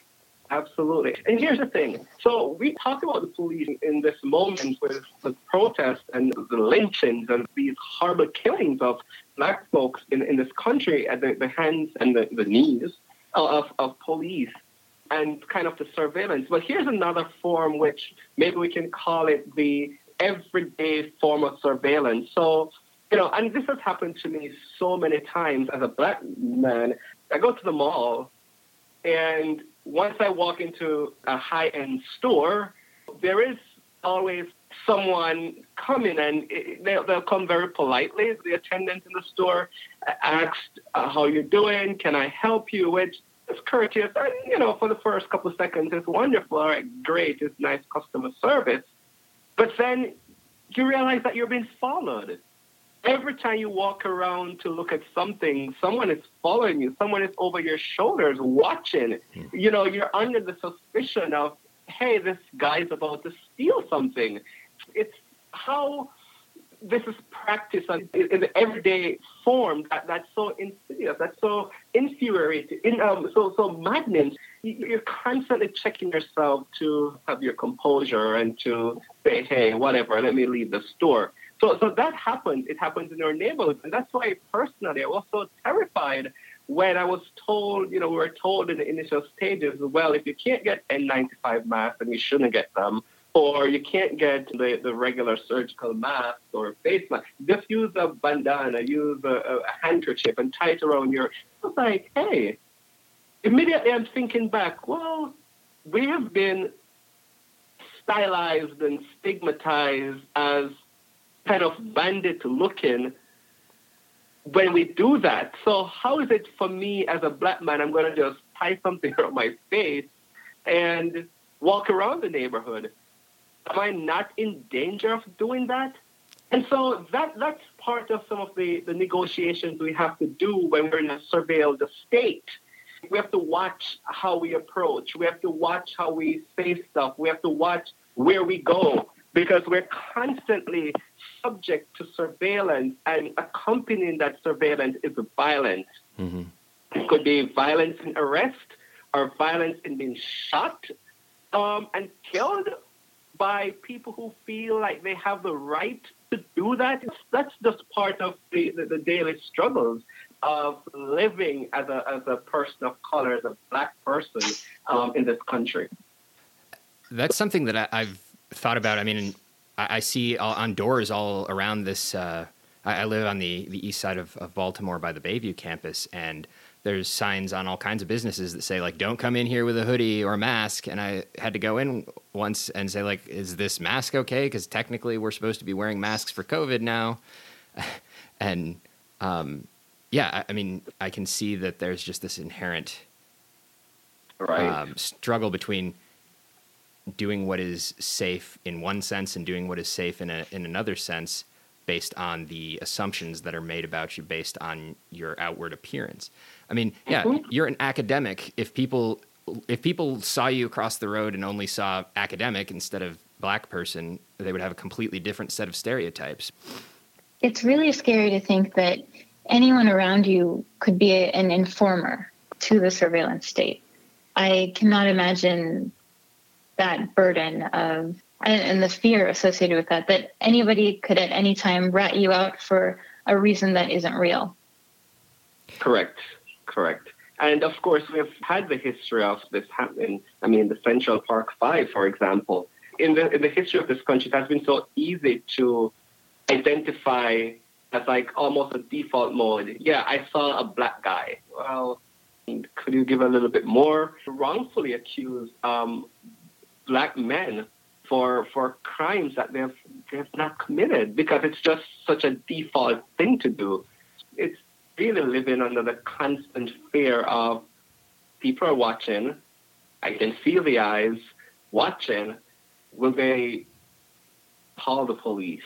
Absolutely. And here's the thing. So we talk about the police in this moment with the protests and the lynchings and these horrible killings of black folks in, in this country at the, the hands and the, the knees of, of police and kind of the surveillance. But here's another form which maybe we can call it the everyday form of surveillance. So, you know, and this has happened to me so many times as a black man. I go to the mall, and once I walk into a high end store, there is always someone coming and they'll, come very politely. The attendant in the store asked, uh, how you doing? Can I help you? Which is courteous. And, you know, for the first couple of seconds, it's wonderful. All right, great. It's nice customer service. But then you realize that you're being followed. Every time you walk around to look at something, someone is following you. Someone is over your shoulders watching. Hmm. You know, you're under the suspicion of, hey, this guy's about to steal something. It's how this is practice in the everyday form that, that's so insidious, that's so infuriating, in, um, so so maddening. You're constantly checking yourself to have your composure and to say, hey, whatever, let me leave the store. So so that happens. It happens in our neighborhood, and that's why personally I was so terrified when I was told, you know, we were told in the initial stages, well, if you can't get N95 masks, then you shouldn't get them or you can't get the, the regular surgical mask or face mask. Just use a bandana, use a, a handkerchief and tie it around your. I was like, hey, immediately I'm thinking back, well, we have been stylized and stigmatized as kind of bandit looking when we do that. So how is it for me as a black man, I'm going to just tie something [LAUGHS] around my face and walk around the neighborhood? Am I not in danger of doing that? And so that that's part of some of the, the negotiations we have to do when we're in a surveilled state. We have to watch how we approach. We have to watch how we say stuff. We have to watch where we go because we're constantly subject to surveillance and accompanying that surveillance is violence. Mm-hmm. It could be violence in arrest or violence in being shot um, and killed by people who feel like they have the right to do that. That's just part of the, the, the daily struggles of living as a, as a person of color, as a black person um, in this country. That's something that I, have thought about. I mean, I, I see all, on doors all around this. Uh, I, I, live on the, the east side of, of Baltimore by the Bayview campus, and there's signs on all kinds of businesses that say like don't come in here with a hoodie or a mask. And i had to go in once and say like is this mask okay? Because technically we're supposed to be wearing masks for covid now. [LAUGHS] And um, yeah I, I, mean i can see that there's just this inherent right. um, struggle between doing what is safe in one sense and doing what is safe in, a, in another sense based on the assumptions that are made about you based on your outward appearance I mean, yeah, mm-hmm. you're an academic. If people if people saw you across the road and only saw academic instead of black person, they would have a completely different set of stereotypes. It's really scary to think that anyone around you could be an informer to the surveillance state. I cannot imagine that burden of and, the fear associated with that that anybody could at any time rat you out for a reason that isn't real. Correct correct. And of course, we've had the history of this happening. I mean, the Central Park Five, for example. In the, in the history of this country, it has been so easy to identify as like almost a default mode. Yeah, I saw a black guy. Well, could you give a little bit more? Wrongfully accuse um, black men for for crimes that they've they've not committed because it's just such a default thing to do. It's really living under the constant fear of people are watching. I can feel the eyes watching. Will they call the police?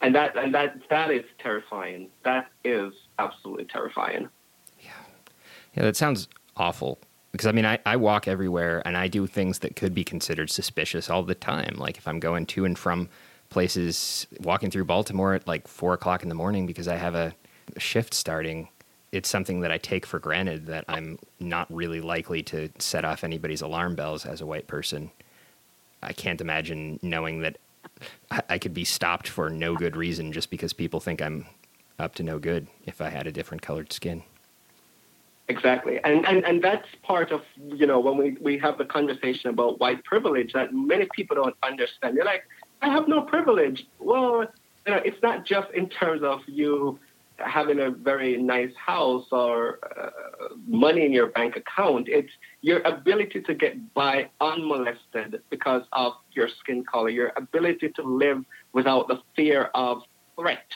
And that and that that is terrifying. That is absolutely terrifying. Yeah, yeah, that sounds awful. Because I mean, I, I walk everywhere and I do things that could be considered suspicious all the time. Like if I'm going to and from places, walking through Baltimore at like four o'clock in the morning because I have a shift starting, it's something that I take for granted that I'm not really likely to set off anybody's alarm bells as a white person. I can't imagine knowing that I could be stopped for no good reason just because people think I'm up to no good if I had a different colored skin. Exactly. And, and and that's part of, you know, when we, we have the conversation about white privilege that many people don't understand. They're like, I have no privilege. Well, you know, it's not just in terms of you having a very nice house or uh, money in your bank account. It's your ability to get by unmolested because of your skin color, your ability to live without the fear of threat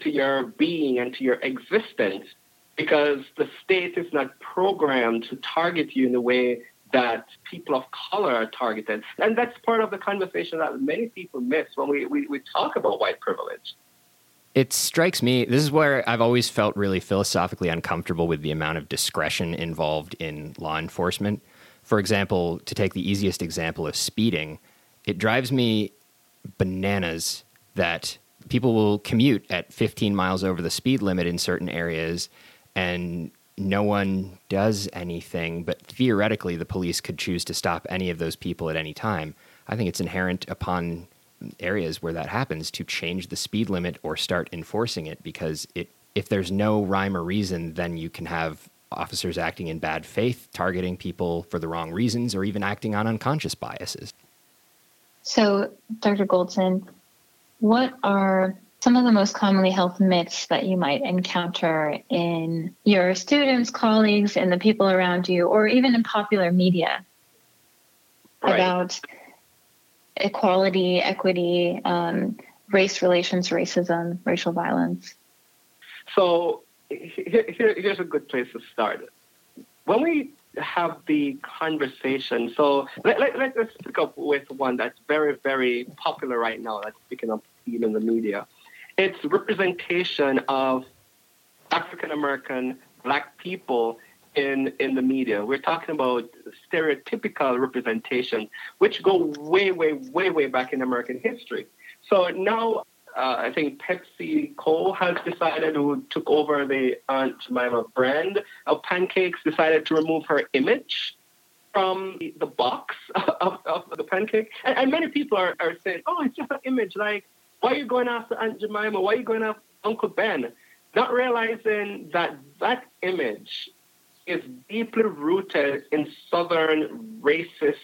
to your being and to your existence because the state is not programmed to target you in the way that people of color are targeted. And that's part of the conversation that many people miss when we, we, we talk about white privilege it strikes me this is where I've always felt really philosophically uncomfortable with the amount of discretion involved in law enforcement. For example, to take the easiest example of speeding, it drives me bananas that people will commute at 15 miles over the speed limit in certain areas and no one does anything, but theoretically the police could choose to stop any of those people at any time. I think it's inherent upon areas where that happens to change the speed limit or start enforcing it because it if there's no rhyme or reason then you can have officers acting in bad faith targeting people for the wrong reasons or even acting on unconscious biases so dr goldson what are some of the most commonly held myths that you might encounter in your students colleagues and the people around you or even in popular media right. about equality, equity, um, race relations, racism, racial violence? So here, here, here's a good place to start. When we have the conversation, so let, let, let, us pick up with one that's very, very popular right now, that's picking up even in the media. It's representation of African American black people in in the media. We're talking about stereotypical representation, which go way, way, way, way back in American history. So now uh, I think PepsiCo has decided, who took over the Aunt Jemima brand of pancakes, decided to remove her image from the box [LAUGHS] of, of the pancake. And, and, many people are, are saying, oh, it's just an image. Like, why are you going after Aunt Jemima? Why are you going after Uncle Ben? Not realizing that that image is deeply rooted in Southern racist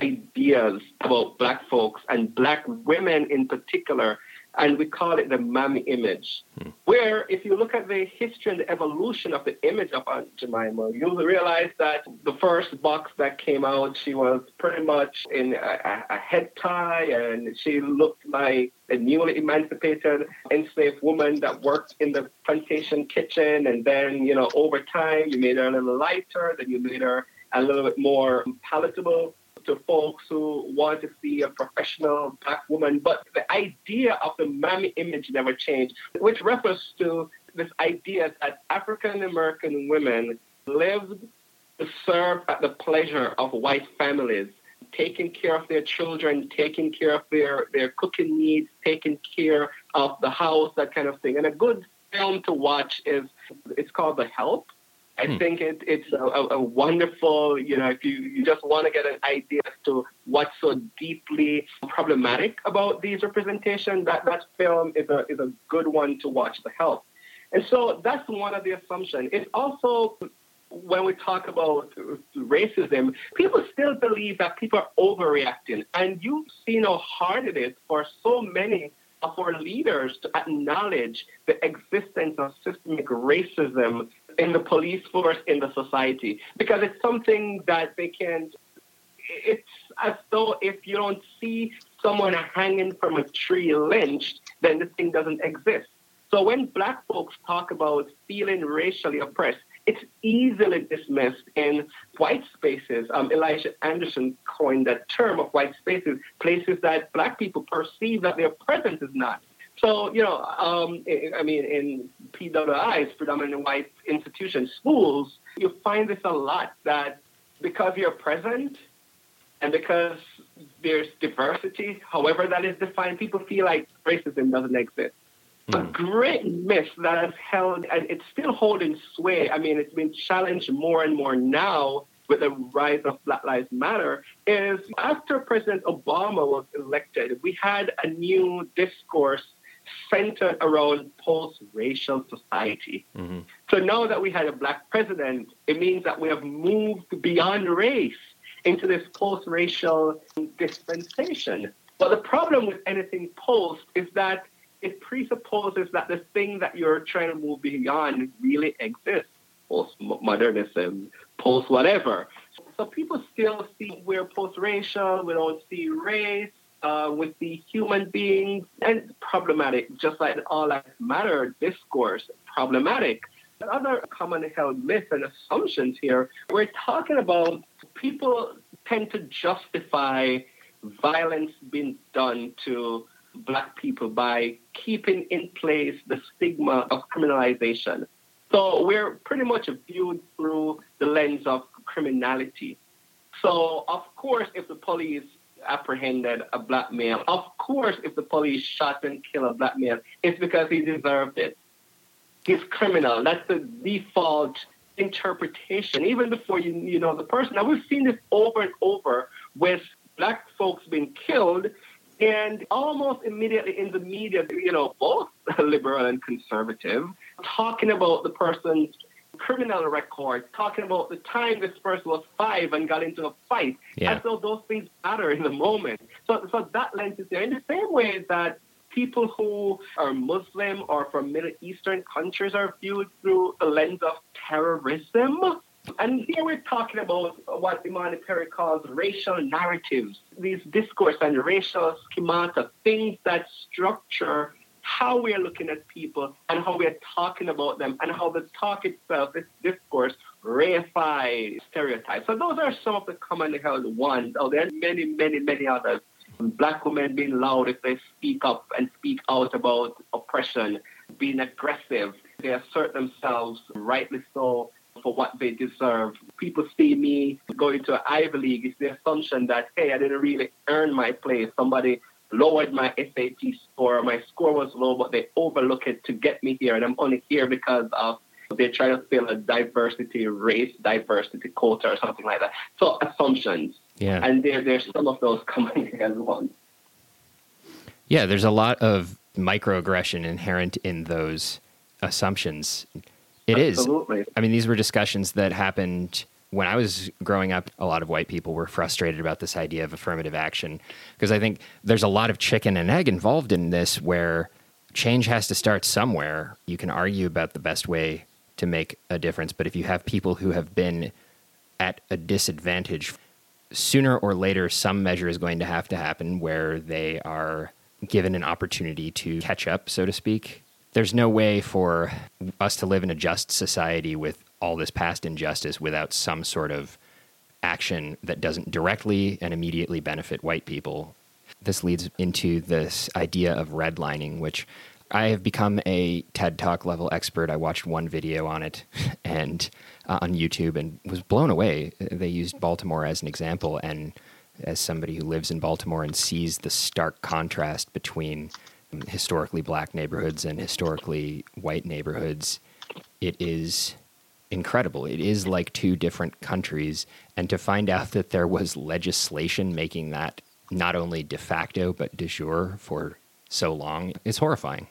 ideas about black folks and black women in particular and we call it the mammy image. Hmm. Where, if you look at the history and the evolution of the image of Aunt Jemima, you'll realize that the first box that came out, she was pretty much in a, a head tie, and she looked like a newly emancipated enslaved woman that worked in the plantation kitchen. And then, you know, over time, you made her a little lighter, then you made her a little bit more palatable to folks who want to see a professional black woman. But idea of the mammy image never changed, which refers to this idea that African American women lived to serve at the pleasure of white families, taking care of their children, taking care of their, their cooking needs, taking care of the house, that kind of thing. And a good film to watch is it's called The Help. I hmm. think it, it's a, a, wonderful, you know, if you, you just want to get an idea as to what's so deeply problematic about these representations, that, that film is a, is a good one to watch, to Help. And so that's one of the assumptions. It's also, when we talk about racism, people still believe that people are overreacting. And you've seen how hard it is for so many of our leaders to acknowledge the existence of systemic racism in the police force, in the society, because it's something that they can't. It's as though if you don't see someone hanging from a tree lynched, then this thing doesn't exist. So when black folks talk about feeling racially oppressed, it's easily dismissed in white spaces. Um, Elijah Anderson coined that term of white spaces, places that black people perceive that their presence is not. So, you know, um, I mean, in PWIs, predominantly white institutions, schools, you find this a lot that because you're present and because there's diversity, however that is defined, people feel like racism doesn't exist. Mm. A hmm. great myth that has held, and it's still holding sway. I mean, it's been challenged more and more now with the rise of Black Lives Matter is after President Obama was elected, we had a new discourse centered around post-racial society. Mm-hmm. So now that we had a black president, it means that we have moved beyond race into this post-racial dispensation. But the problem with anything post is that it presupposes that the thing that you're trying to move beyond really exists. Post-modernism, post-whatever. So people still see we're post-racial, we don't see race, uh, with the human beings and problematic, just like all lives matter discourse, problematic. Other common held myths and assumptions here, we're talking about people tend to justify violence being done to black people by keeping in place the stigma of criminalization. So we're pretty much viewed through the lens of criminality. So, of course, if the police apprehended a black male. Of course, if the police shot and killed a black male, it's because he deserved it. He's criminal. That's the default interpretation, even before you, you know the person. Now, we've seen this over and over with black folks being killed, and almost immediately in the media, you know, both [LAUGHS] liberal and conservative, talking about the person's criminal record, talking about the time this person was five and got into a fight, yeah. as though those things matter in the moment. So, so that lens is there. In the same way that people who are Muslim or from Middle Eastern countries are viewed through the lens of terrorism. And here we're talking about what Imani Perry calls racial narratives, these discourse and racial schemata, things that structure how we are looking at people and how we are talking about them and how the talk itself, this discourse, reifies stereotypes. So those are some of the commonly held ones. Oh, there are many, many, many others. Black women being loud if they speak up and speak out about oppression, being aggressive. They assert themselves, rightly so, for what they deserve. People see me going to Ivy League. It's the assumption that, hey, I didn't really earn my place. Somebody lowered my SAT score. My score was low, but they overlook it to get me here. And I'm only here because of They try to fill a diversity, race diversity quota or something like that. So assumptions. Yeah. And there, there's some of those coming as well. Yeah, there's a lot of microaggression inherent in those assumptions. It Absolutely. is. I mean, these were discussions that happened when I was growing up. A lot of white people were frustrated about this idea of affirmative action because I think there's a lot of chicken and egg involved in this where change has to start somewhere. You can argue about the best way to make a difference, but if you have people who have been at a disadvantage, sooner or later, some measure is going to have to happen where they are given an opportunity to catch up, so to speak. There's no way for us to live in a just society with all this past injustice without some sort of action that doesn't directly and immediately benefit white people. This leads into this idea of redlining, which I have become a TED Talk level expert. I watched one video on it [LAUGHS] and uh, on YouTube and was blown away. They used Baltimore as an example, and as somebody who lives in Baltimore and sees the stark contrast between historically black neighborhoods and historically white neighborhoods, it is incredible. It is like two different countries. And to find out that there was legislation making that not only de facto but de jure for so long is horrifying.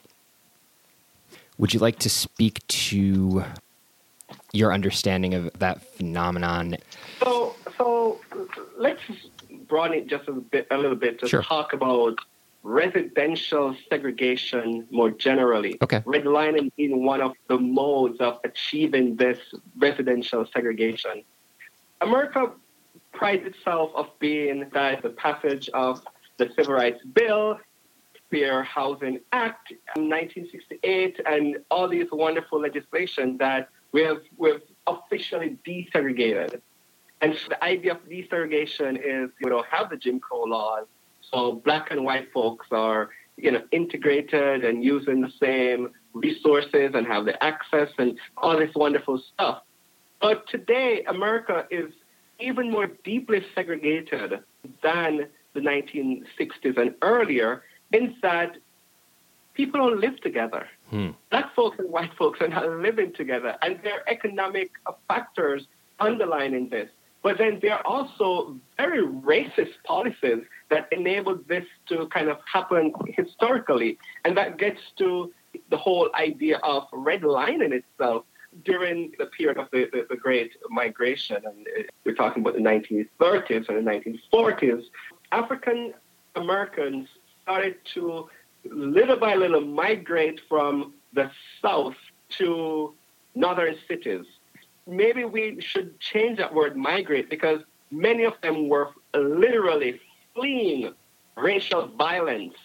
Would you like to speak to your understanding of that phenomenon? So, so let's broaden it just a bit, a little bit to Sure. talk about residential segregation more generally. Okay. Redlining being one of the modes of achieving this residential segregation. America prides itself of being that the passage of the Civil Rights Bill, Fair Housing Act, 1968, and all these wonderful legislation that we have we've officially desegregated. And so the idea of desegregation is we don't have the Jim Crow laws, so black and white folks are you know integrated and using the same resources and have the access and all this wonderful stuff. But today, America is even more deeply segregated than the 1960s and earlier, in that people don't live together. Hmm. Black folks and white folks are not living together, and there are economic factors underlining this. But then there are also very racist policies that enabled this to kind of happen historically, and that gets to the whole idea of redlining itself during the period of the, the, the Great Migration, and uh, we're talking about the 1930s and the 1940s, African Americans started to little by little migrate from the south to northern cities. Maybe we should change that word migrate because many of them were literally fleeing racial violence,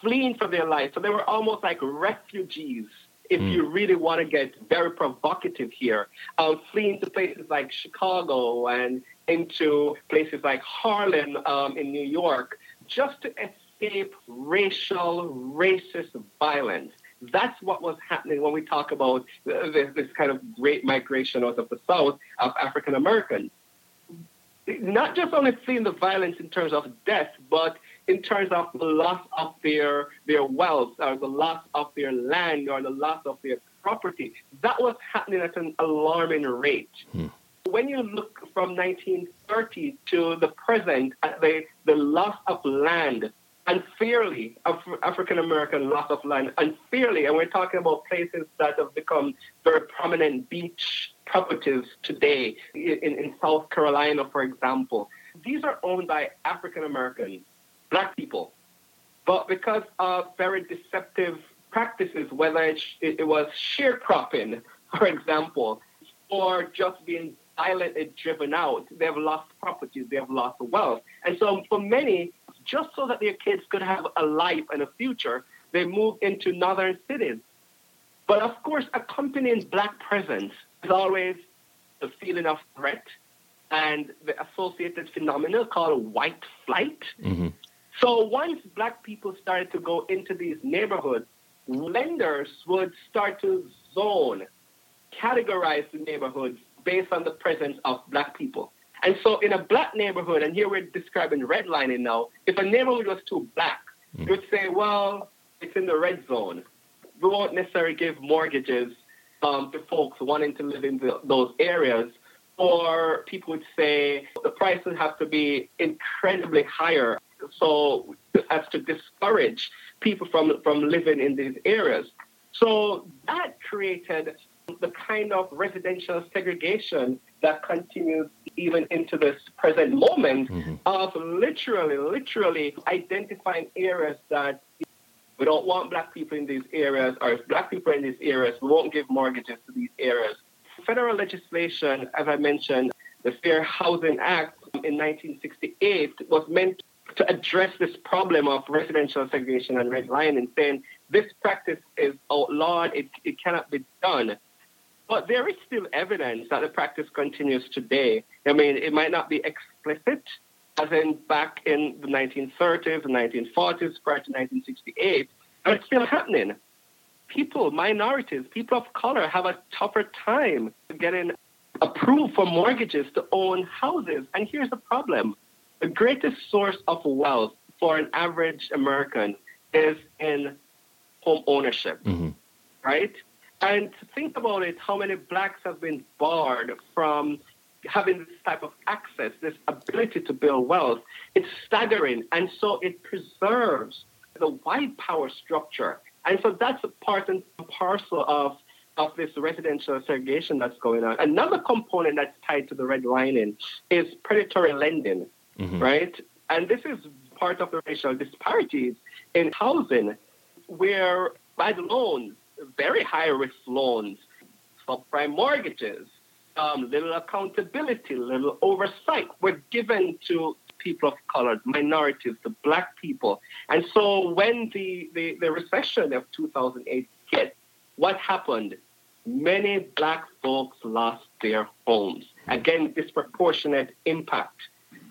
fleeing for their lives. So they were almost like refugees if Mm. you really want to get very provocative here, um, fleeing to places like Chicago and into places like Harlem um, in New York, just to escape racial, racist violence. That's what was happening when we talk about this, this kind of great migration out of the South of African Americans. Not just only fleeing the violence in terms of death, but in terms of the loss of their their wealth or the loss of their land or the loss of their property. That was happening at an alarming rate. Hmm. When you look from 1930 to the present, at the, the loss of land unfairly, Af- African American loss of land unfairly, and we're talking about places that have become very prominent beach properties today in, in South Carolina, for example. These are owned by African Americans, black people. But because of very deceptive practices, whether it, it was sharecropping, [LAUGHS] for example, or just being violently driven out, they have lost properties, they have lost wealth. And so for many, just so that their kids could have a life and a future, they move into northern cities. But of course, accompanying black presence is always the feeling of threat and the associated phenomenon called white flight. hmm So once black people started to go into these neighborhoods, lenders would start to zone, categorize the neighborhoods based on the presence of black people. And so in a black neighborhood, and here we're describing redlining now, if a neighborhood was too black, you would say, well, it's in the red zone. We won't necessarily give mortgages um, to folks wanting to live in the, those areas. Or people would say the prices have to be incredibly higher so as to discourage people from, from living in these areas. So that created the kind of residential segregation that continues even into this present moment mm-hmm. of literally, literally identifying areas that we don't want black people in these areas, or if black people are in these areas, we won't give mortgages to these areas. Federal legislation, as I mentioned, the Fair Housing Act in 1968 was meant to address this problem of residential segregation and redlining, saying this practice is outlawed, it, it cannot be done. But there is still evidence that the practice continues today. I mean, it might not be explicit, as in back in the 1930s and 1940s, prior to 1968, but it's still happening. People, minorities, people of color have a tougher time getting approved for mortgages to own houses. And here's the problem the greatest source of wealth for an average American is in home ownership, mm-hmm. right? And to think about it, how many blacks have been barred from having this type of access, this ability to build wealth, it's staggering. And so it preserves the white power structure. And so that's a part and parcel of, of this residential segregation that's going on. Another component that's tied to the redlining is predatory lending, mm-hmm. right? And this is part of the racial disparities in housing where bad loans, very high risk loans, subprime mortgages, um, little accountability, little oversight were given to people of color, minorities, the black people. And so when the, the, the recession of 2008 hit, what happened? Many black folks lost their homes. Again, disproportionate impact.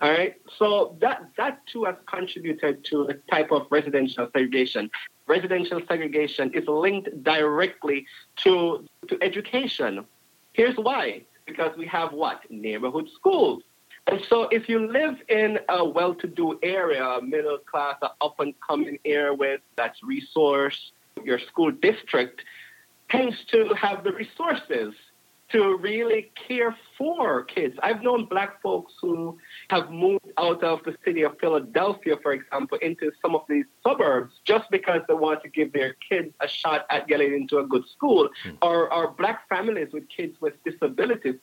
All right. So that that too has contributed to the type of residential segregation. Residential segregation is linked directly to to education. Here's why because we have what? Neighborhood schools. And so if you live in a well-to-do area, middle class, up and coming area with that's resource, your school district tends to have the resources to really care for kids. I've known black folks who have moved out of the city of Philadelphia, for example, into some of these suburbs just because they want to give their kids a shot at getting into a good school. Mm. Or, or black families with kids with disabilities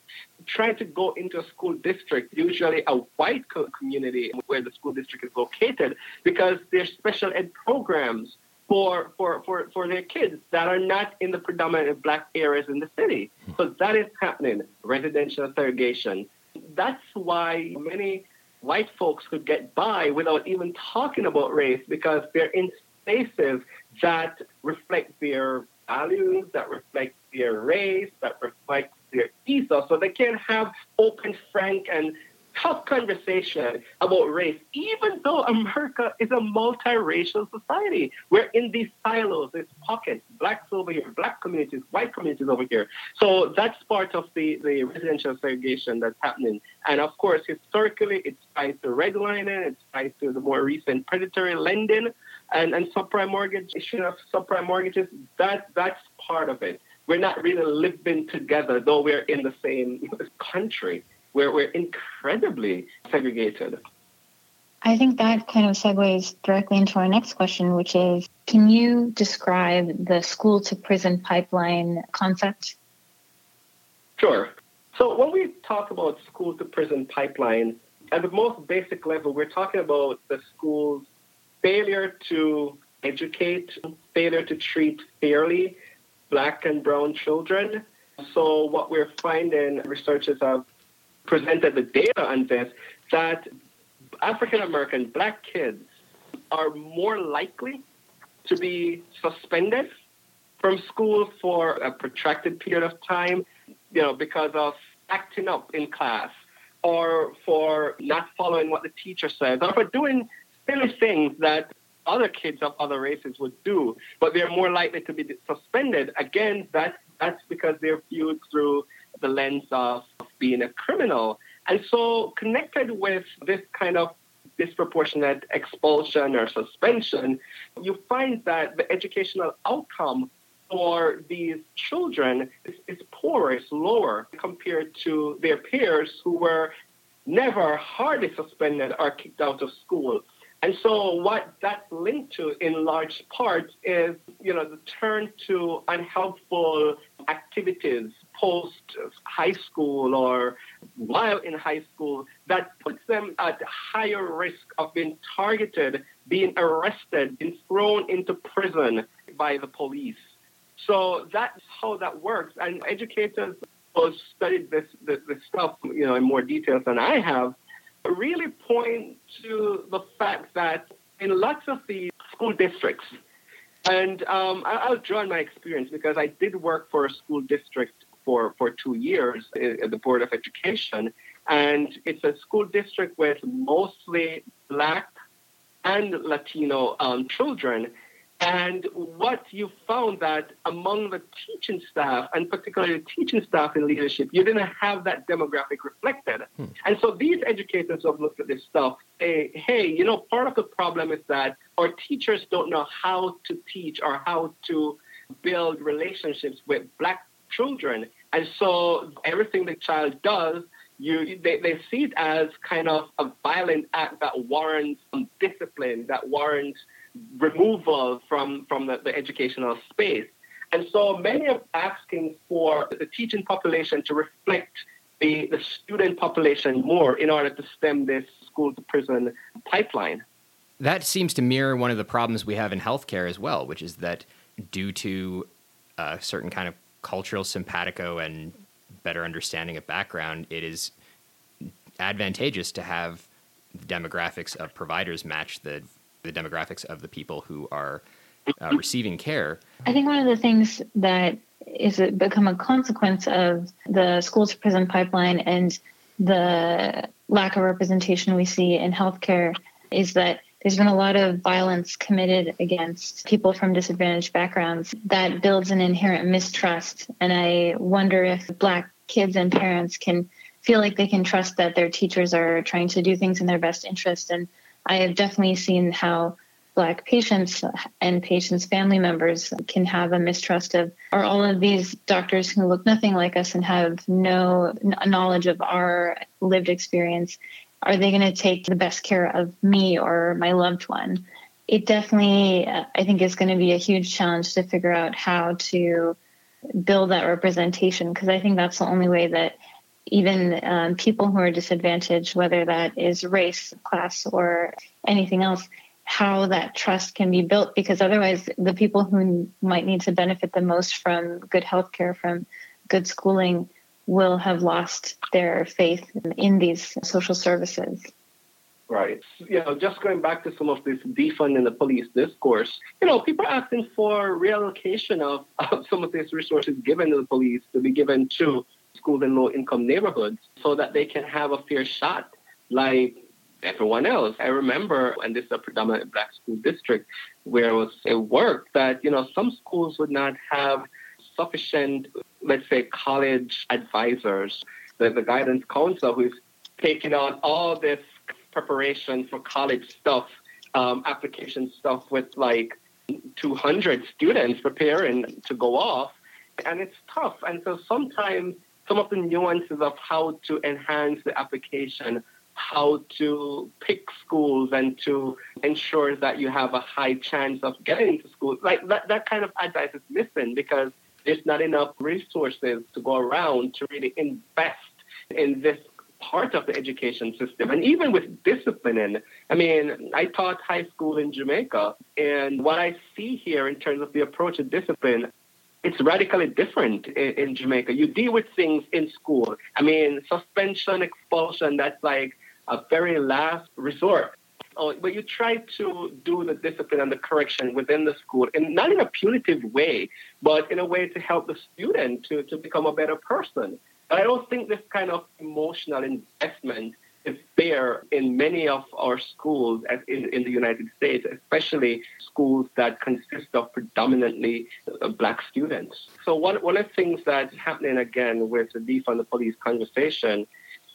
trying to go into a school district, usually a white community where the school district is located, because there's special ed programs for, for, for, for their kids that are not in the predominant black areas in the city. So that is happening, residential segregation. That's why many white folks could get by without even talking about race because they're in spaces that reflect their values, that reflect their race, that reflect their ethos. So they can't have open, frank, and tough conversation about race, even though America is a multiracial society. We're in these silos, these pockets, blacks over here, black communities, white communities over here. So that's part of the, the residential segregation that's happening. And of course, historically, it's tied to redlining, it's tied to the more recent predatory lending and, and subprime mortgage, issue of subprime mortgages. That, that's part of it. We're not really living together, though we're in the same country where we're incredibly segregated. I think that kind of segues directly into our next question, which is can you describe the school to prison pipeline concept? Sure. So, when we talk about school to prison pipeline, at the most basic level, we're talking about the school's failure to educate, failure to treat fairly black and brown children. So, what we're finding, researchers have presented the data on this that African American black kids are more likely to be suspended from school for a protracted period of time, you know, because of acting up in class or for not following what the teacher says or for doing silly things that other kids of other races would do, but they're more likely to be suspended. Again, that, that's because they're viewed through the lens of being a criminal. And so, connected with this kind of disproportionate expulsion or suspension, you find that the educational outcome for these children is, is poorer, it's lower compared to their peers who were never hardly suspended or kicked out of school. And so what that's linked to in large part is, you know, the turn to unhelpful activities post high school or while in high school that puts them at higher risk of being targeted, being arrested, being thrown into prison by the police. So that's how that works. And educators who studied this, this, this stuff, you know, in more detail than I have, really point to the fact that in lots of the school districts, and um, I'll draw on my experience because I did work for a school district for, for two years at the Board of Education, and it's a school district with mostly black and Latino um, children. And what you found that among the teaching staff, and particularly the teaching staff in leadership, you didn't have that demographic reflected. Hmm. And so these educators have looked at this stuff, say, hey, you know, part of the problem is that our teachers don't know how to teach or how to build relationships with black children. And so everything the child does, you they, they see it as kind of a violent act that warrants discipline, that warrants removal from, from the, the educational space. And so many are asking for the teaching population to reflect the, the student population more in order to stem this school to prison pipeline. That seems to mirror one of the problems we have in healthcare as well, which is that due to a certain kind of cultural simpatico and better understanding of background, it is advantageous to have demographics of providers match the the demographics of the people who are uh, receiving care. I think one of the things that is become a consequence of the school to prison pipeline and the lack of representation we see in healthcare is that there's been a lot of violence committed against people from disadvantaged backgrounds that builds an inherent mistrust. And I wonder if Black kids and parents can feel like they can trust that their teachers are trying to do things in their best interest and I have definitely seen how Black patients and patients' family members can have a mistrust of are all of these doctors who look nothing like us and have no knowledge of our lived experience. Are they going to take the best care of me or my loved one? It definitely, uh, I think, is going to be a huge challenge to figure out how to build that representation because I think that's the only way that even um, people who are disadvantaged, whether that is race, class, or anything else, how that trust can be built. Because otherwise, the people who might need to benefit the most from good healthcare, from good schooling, will have lost their faith in these social services. Right. You know, just going back to some of this defund defunding the police discourse, you know, people are asking for reallocation of, of some of these resources given to the police to be given to schools in low income neighborhoods so that they can have a fair shot like everyone else. I remember, and this is a predominantly black school district, where it was it worked that, you know, some schools would not have sufficient, let's say, college advisors, the, the guidance counselor who's taking on all this preparation for college stuff, um, application stuff with like 200 students preparing to go off. And it's tough. And so sometimes some of the nuances of how to enhance the application, how to pick schools and to ensure that you have a high chance of getting into school. Like that, that kind of advice is missing because there's not enough resources to go around to really invest in this part of the education system. And even with disciplining, I mean, I taught high school in Jamaica, and what I see here in terms of the approach to discipline it's radically different in, in, Jamaica. You deal with things in school. I mean, suspension, expulsion, that's like a very last resort. Oh, but you try to do the discipline and the correction within the school, and not in a punitive way, but in a way to help the student to, to become a better person. But I don't think this kind of emotional investment is there in many of our schools in, in the United States, especially schools that consist of predominantly uh, black students. So one, one of the things that's happening again with the defund the police conversation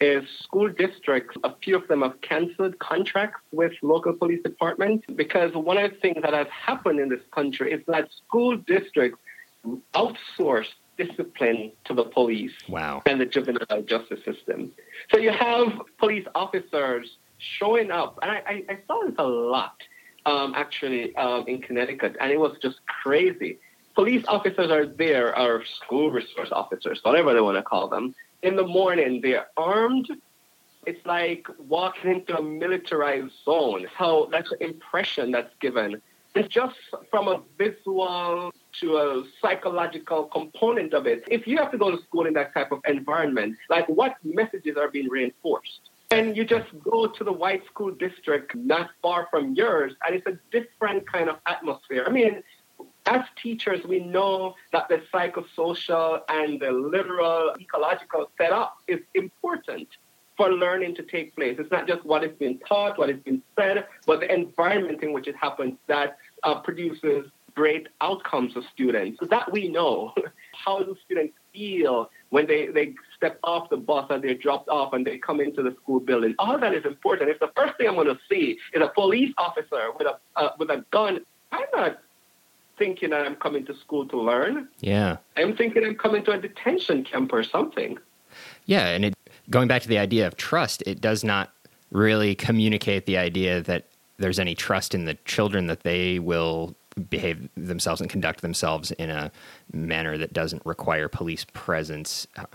is school districts, a few of them have canceled contracts with local police departments because one of the things that has happened in this country is that school districts outsourced discipline to the police wow. and the juvenile justice system. So you have police officers showing up, and I, I, I saw this a lot um, actually um, in Connecticut, and it was just crazy. Police officers are there, or school resource officers, whatever they want to call them. In the morning, they're armed. It's like walking into a militarized zone. How that's the impression that's given. It's just from a visual to a psychological component of it. If you have to go to school in that type of environment, like what messages are being reinforced? And you just go to the white school district not far from yours, and it's a different kind of atmosphere. I mean, as teachers, we know that the psychosocial and the literal ecological setup is important for learning to take place. It's not just what is being taught, what is being said, but the environment in which it happens that uh, produces great outcomes of students. That we know. [LAUGHS] How do students feel when they, they step off the bus and they're dropped off and they come into the school building? All that is important. If the first thing I'm going to see is a police officer with a, uh, with a gun, I'm not thinking that I'm coming to school to learn. Yeah. I'm thinking I'm coming to a detention camp or something. Yeah, and it, going back to the idea of trust, it does not really communicate the idea that there's any trust in the children that they will behave themselves and conduct themselves in a manner that doesn't require police presence.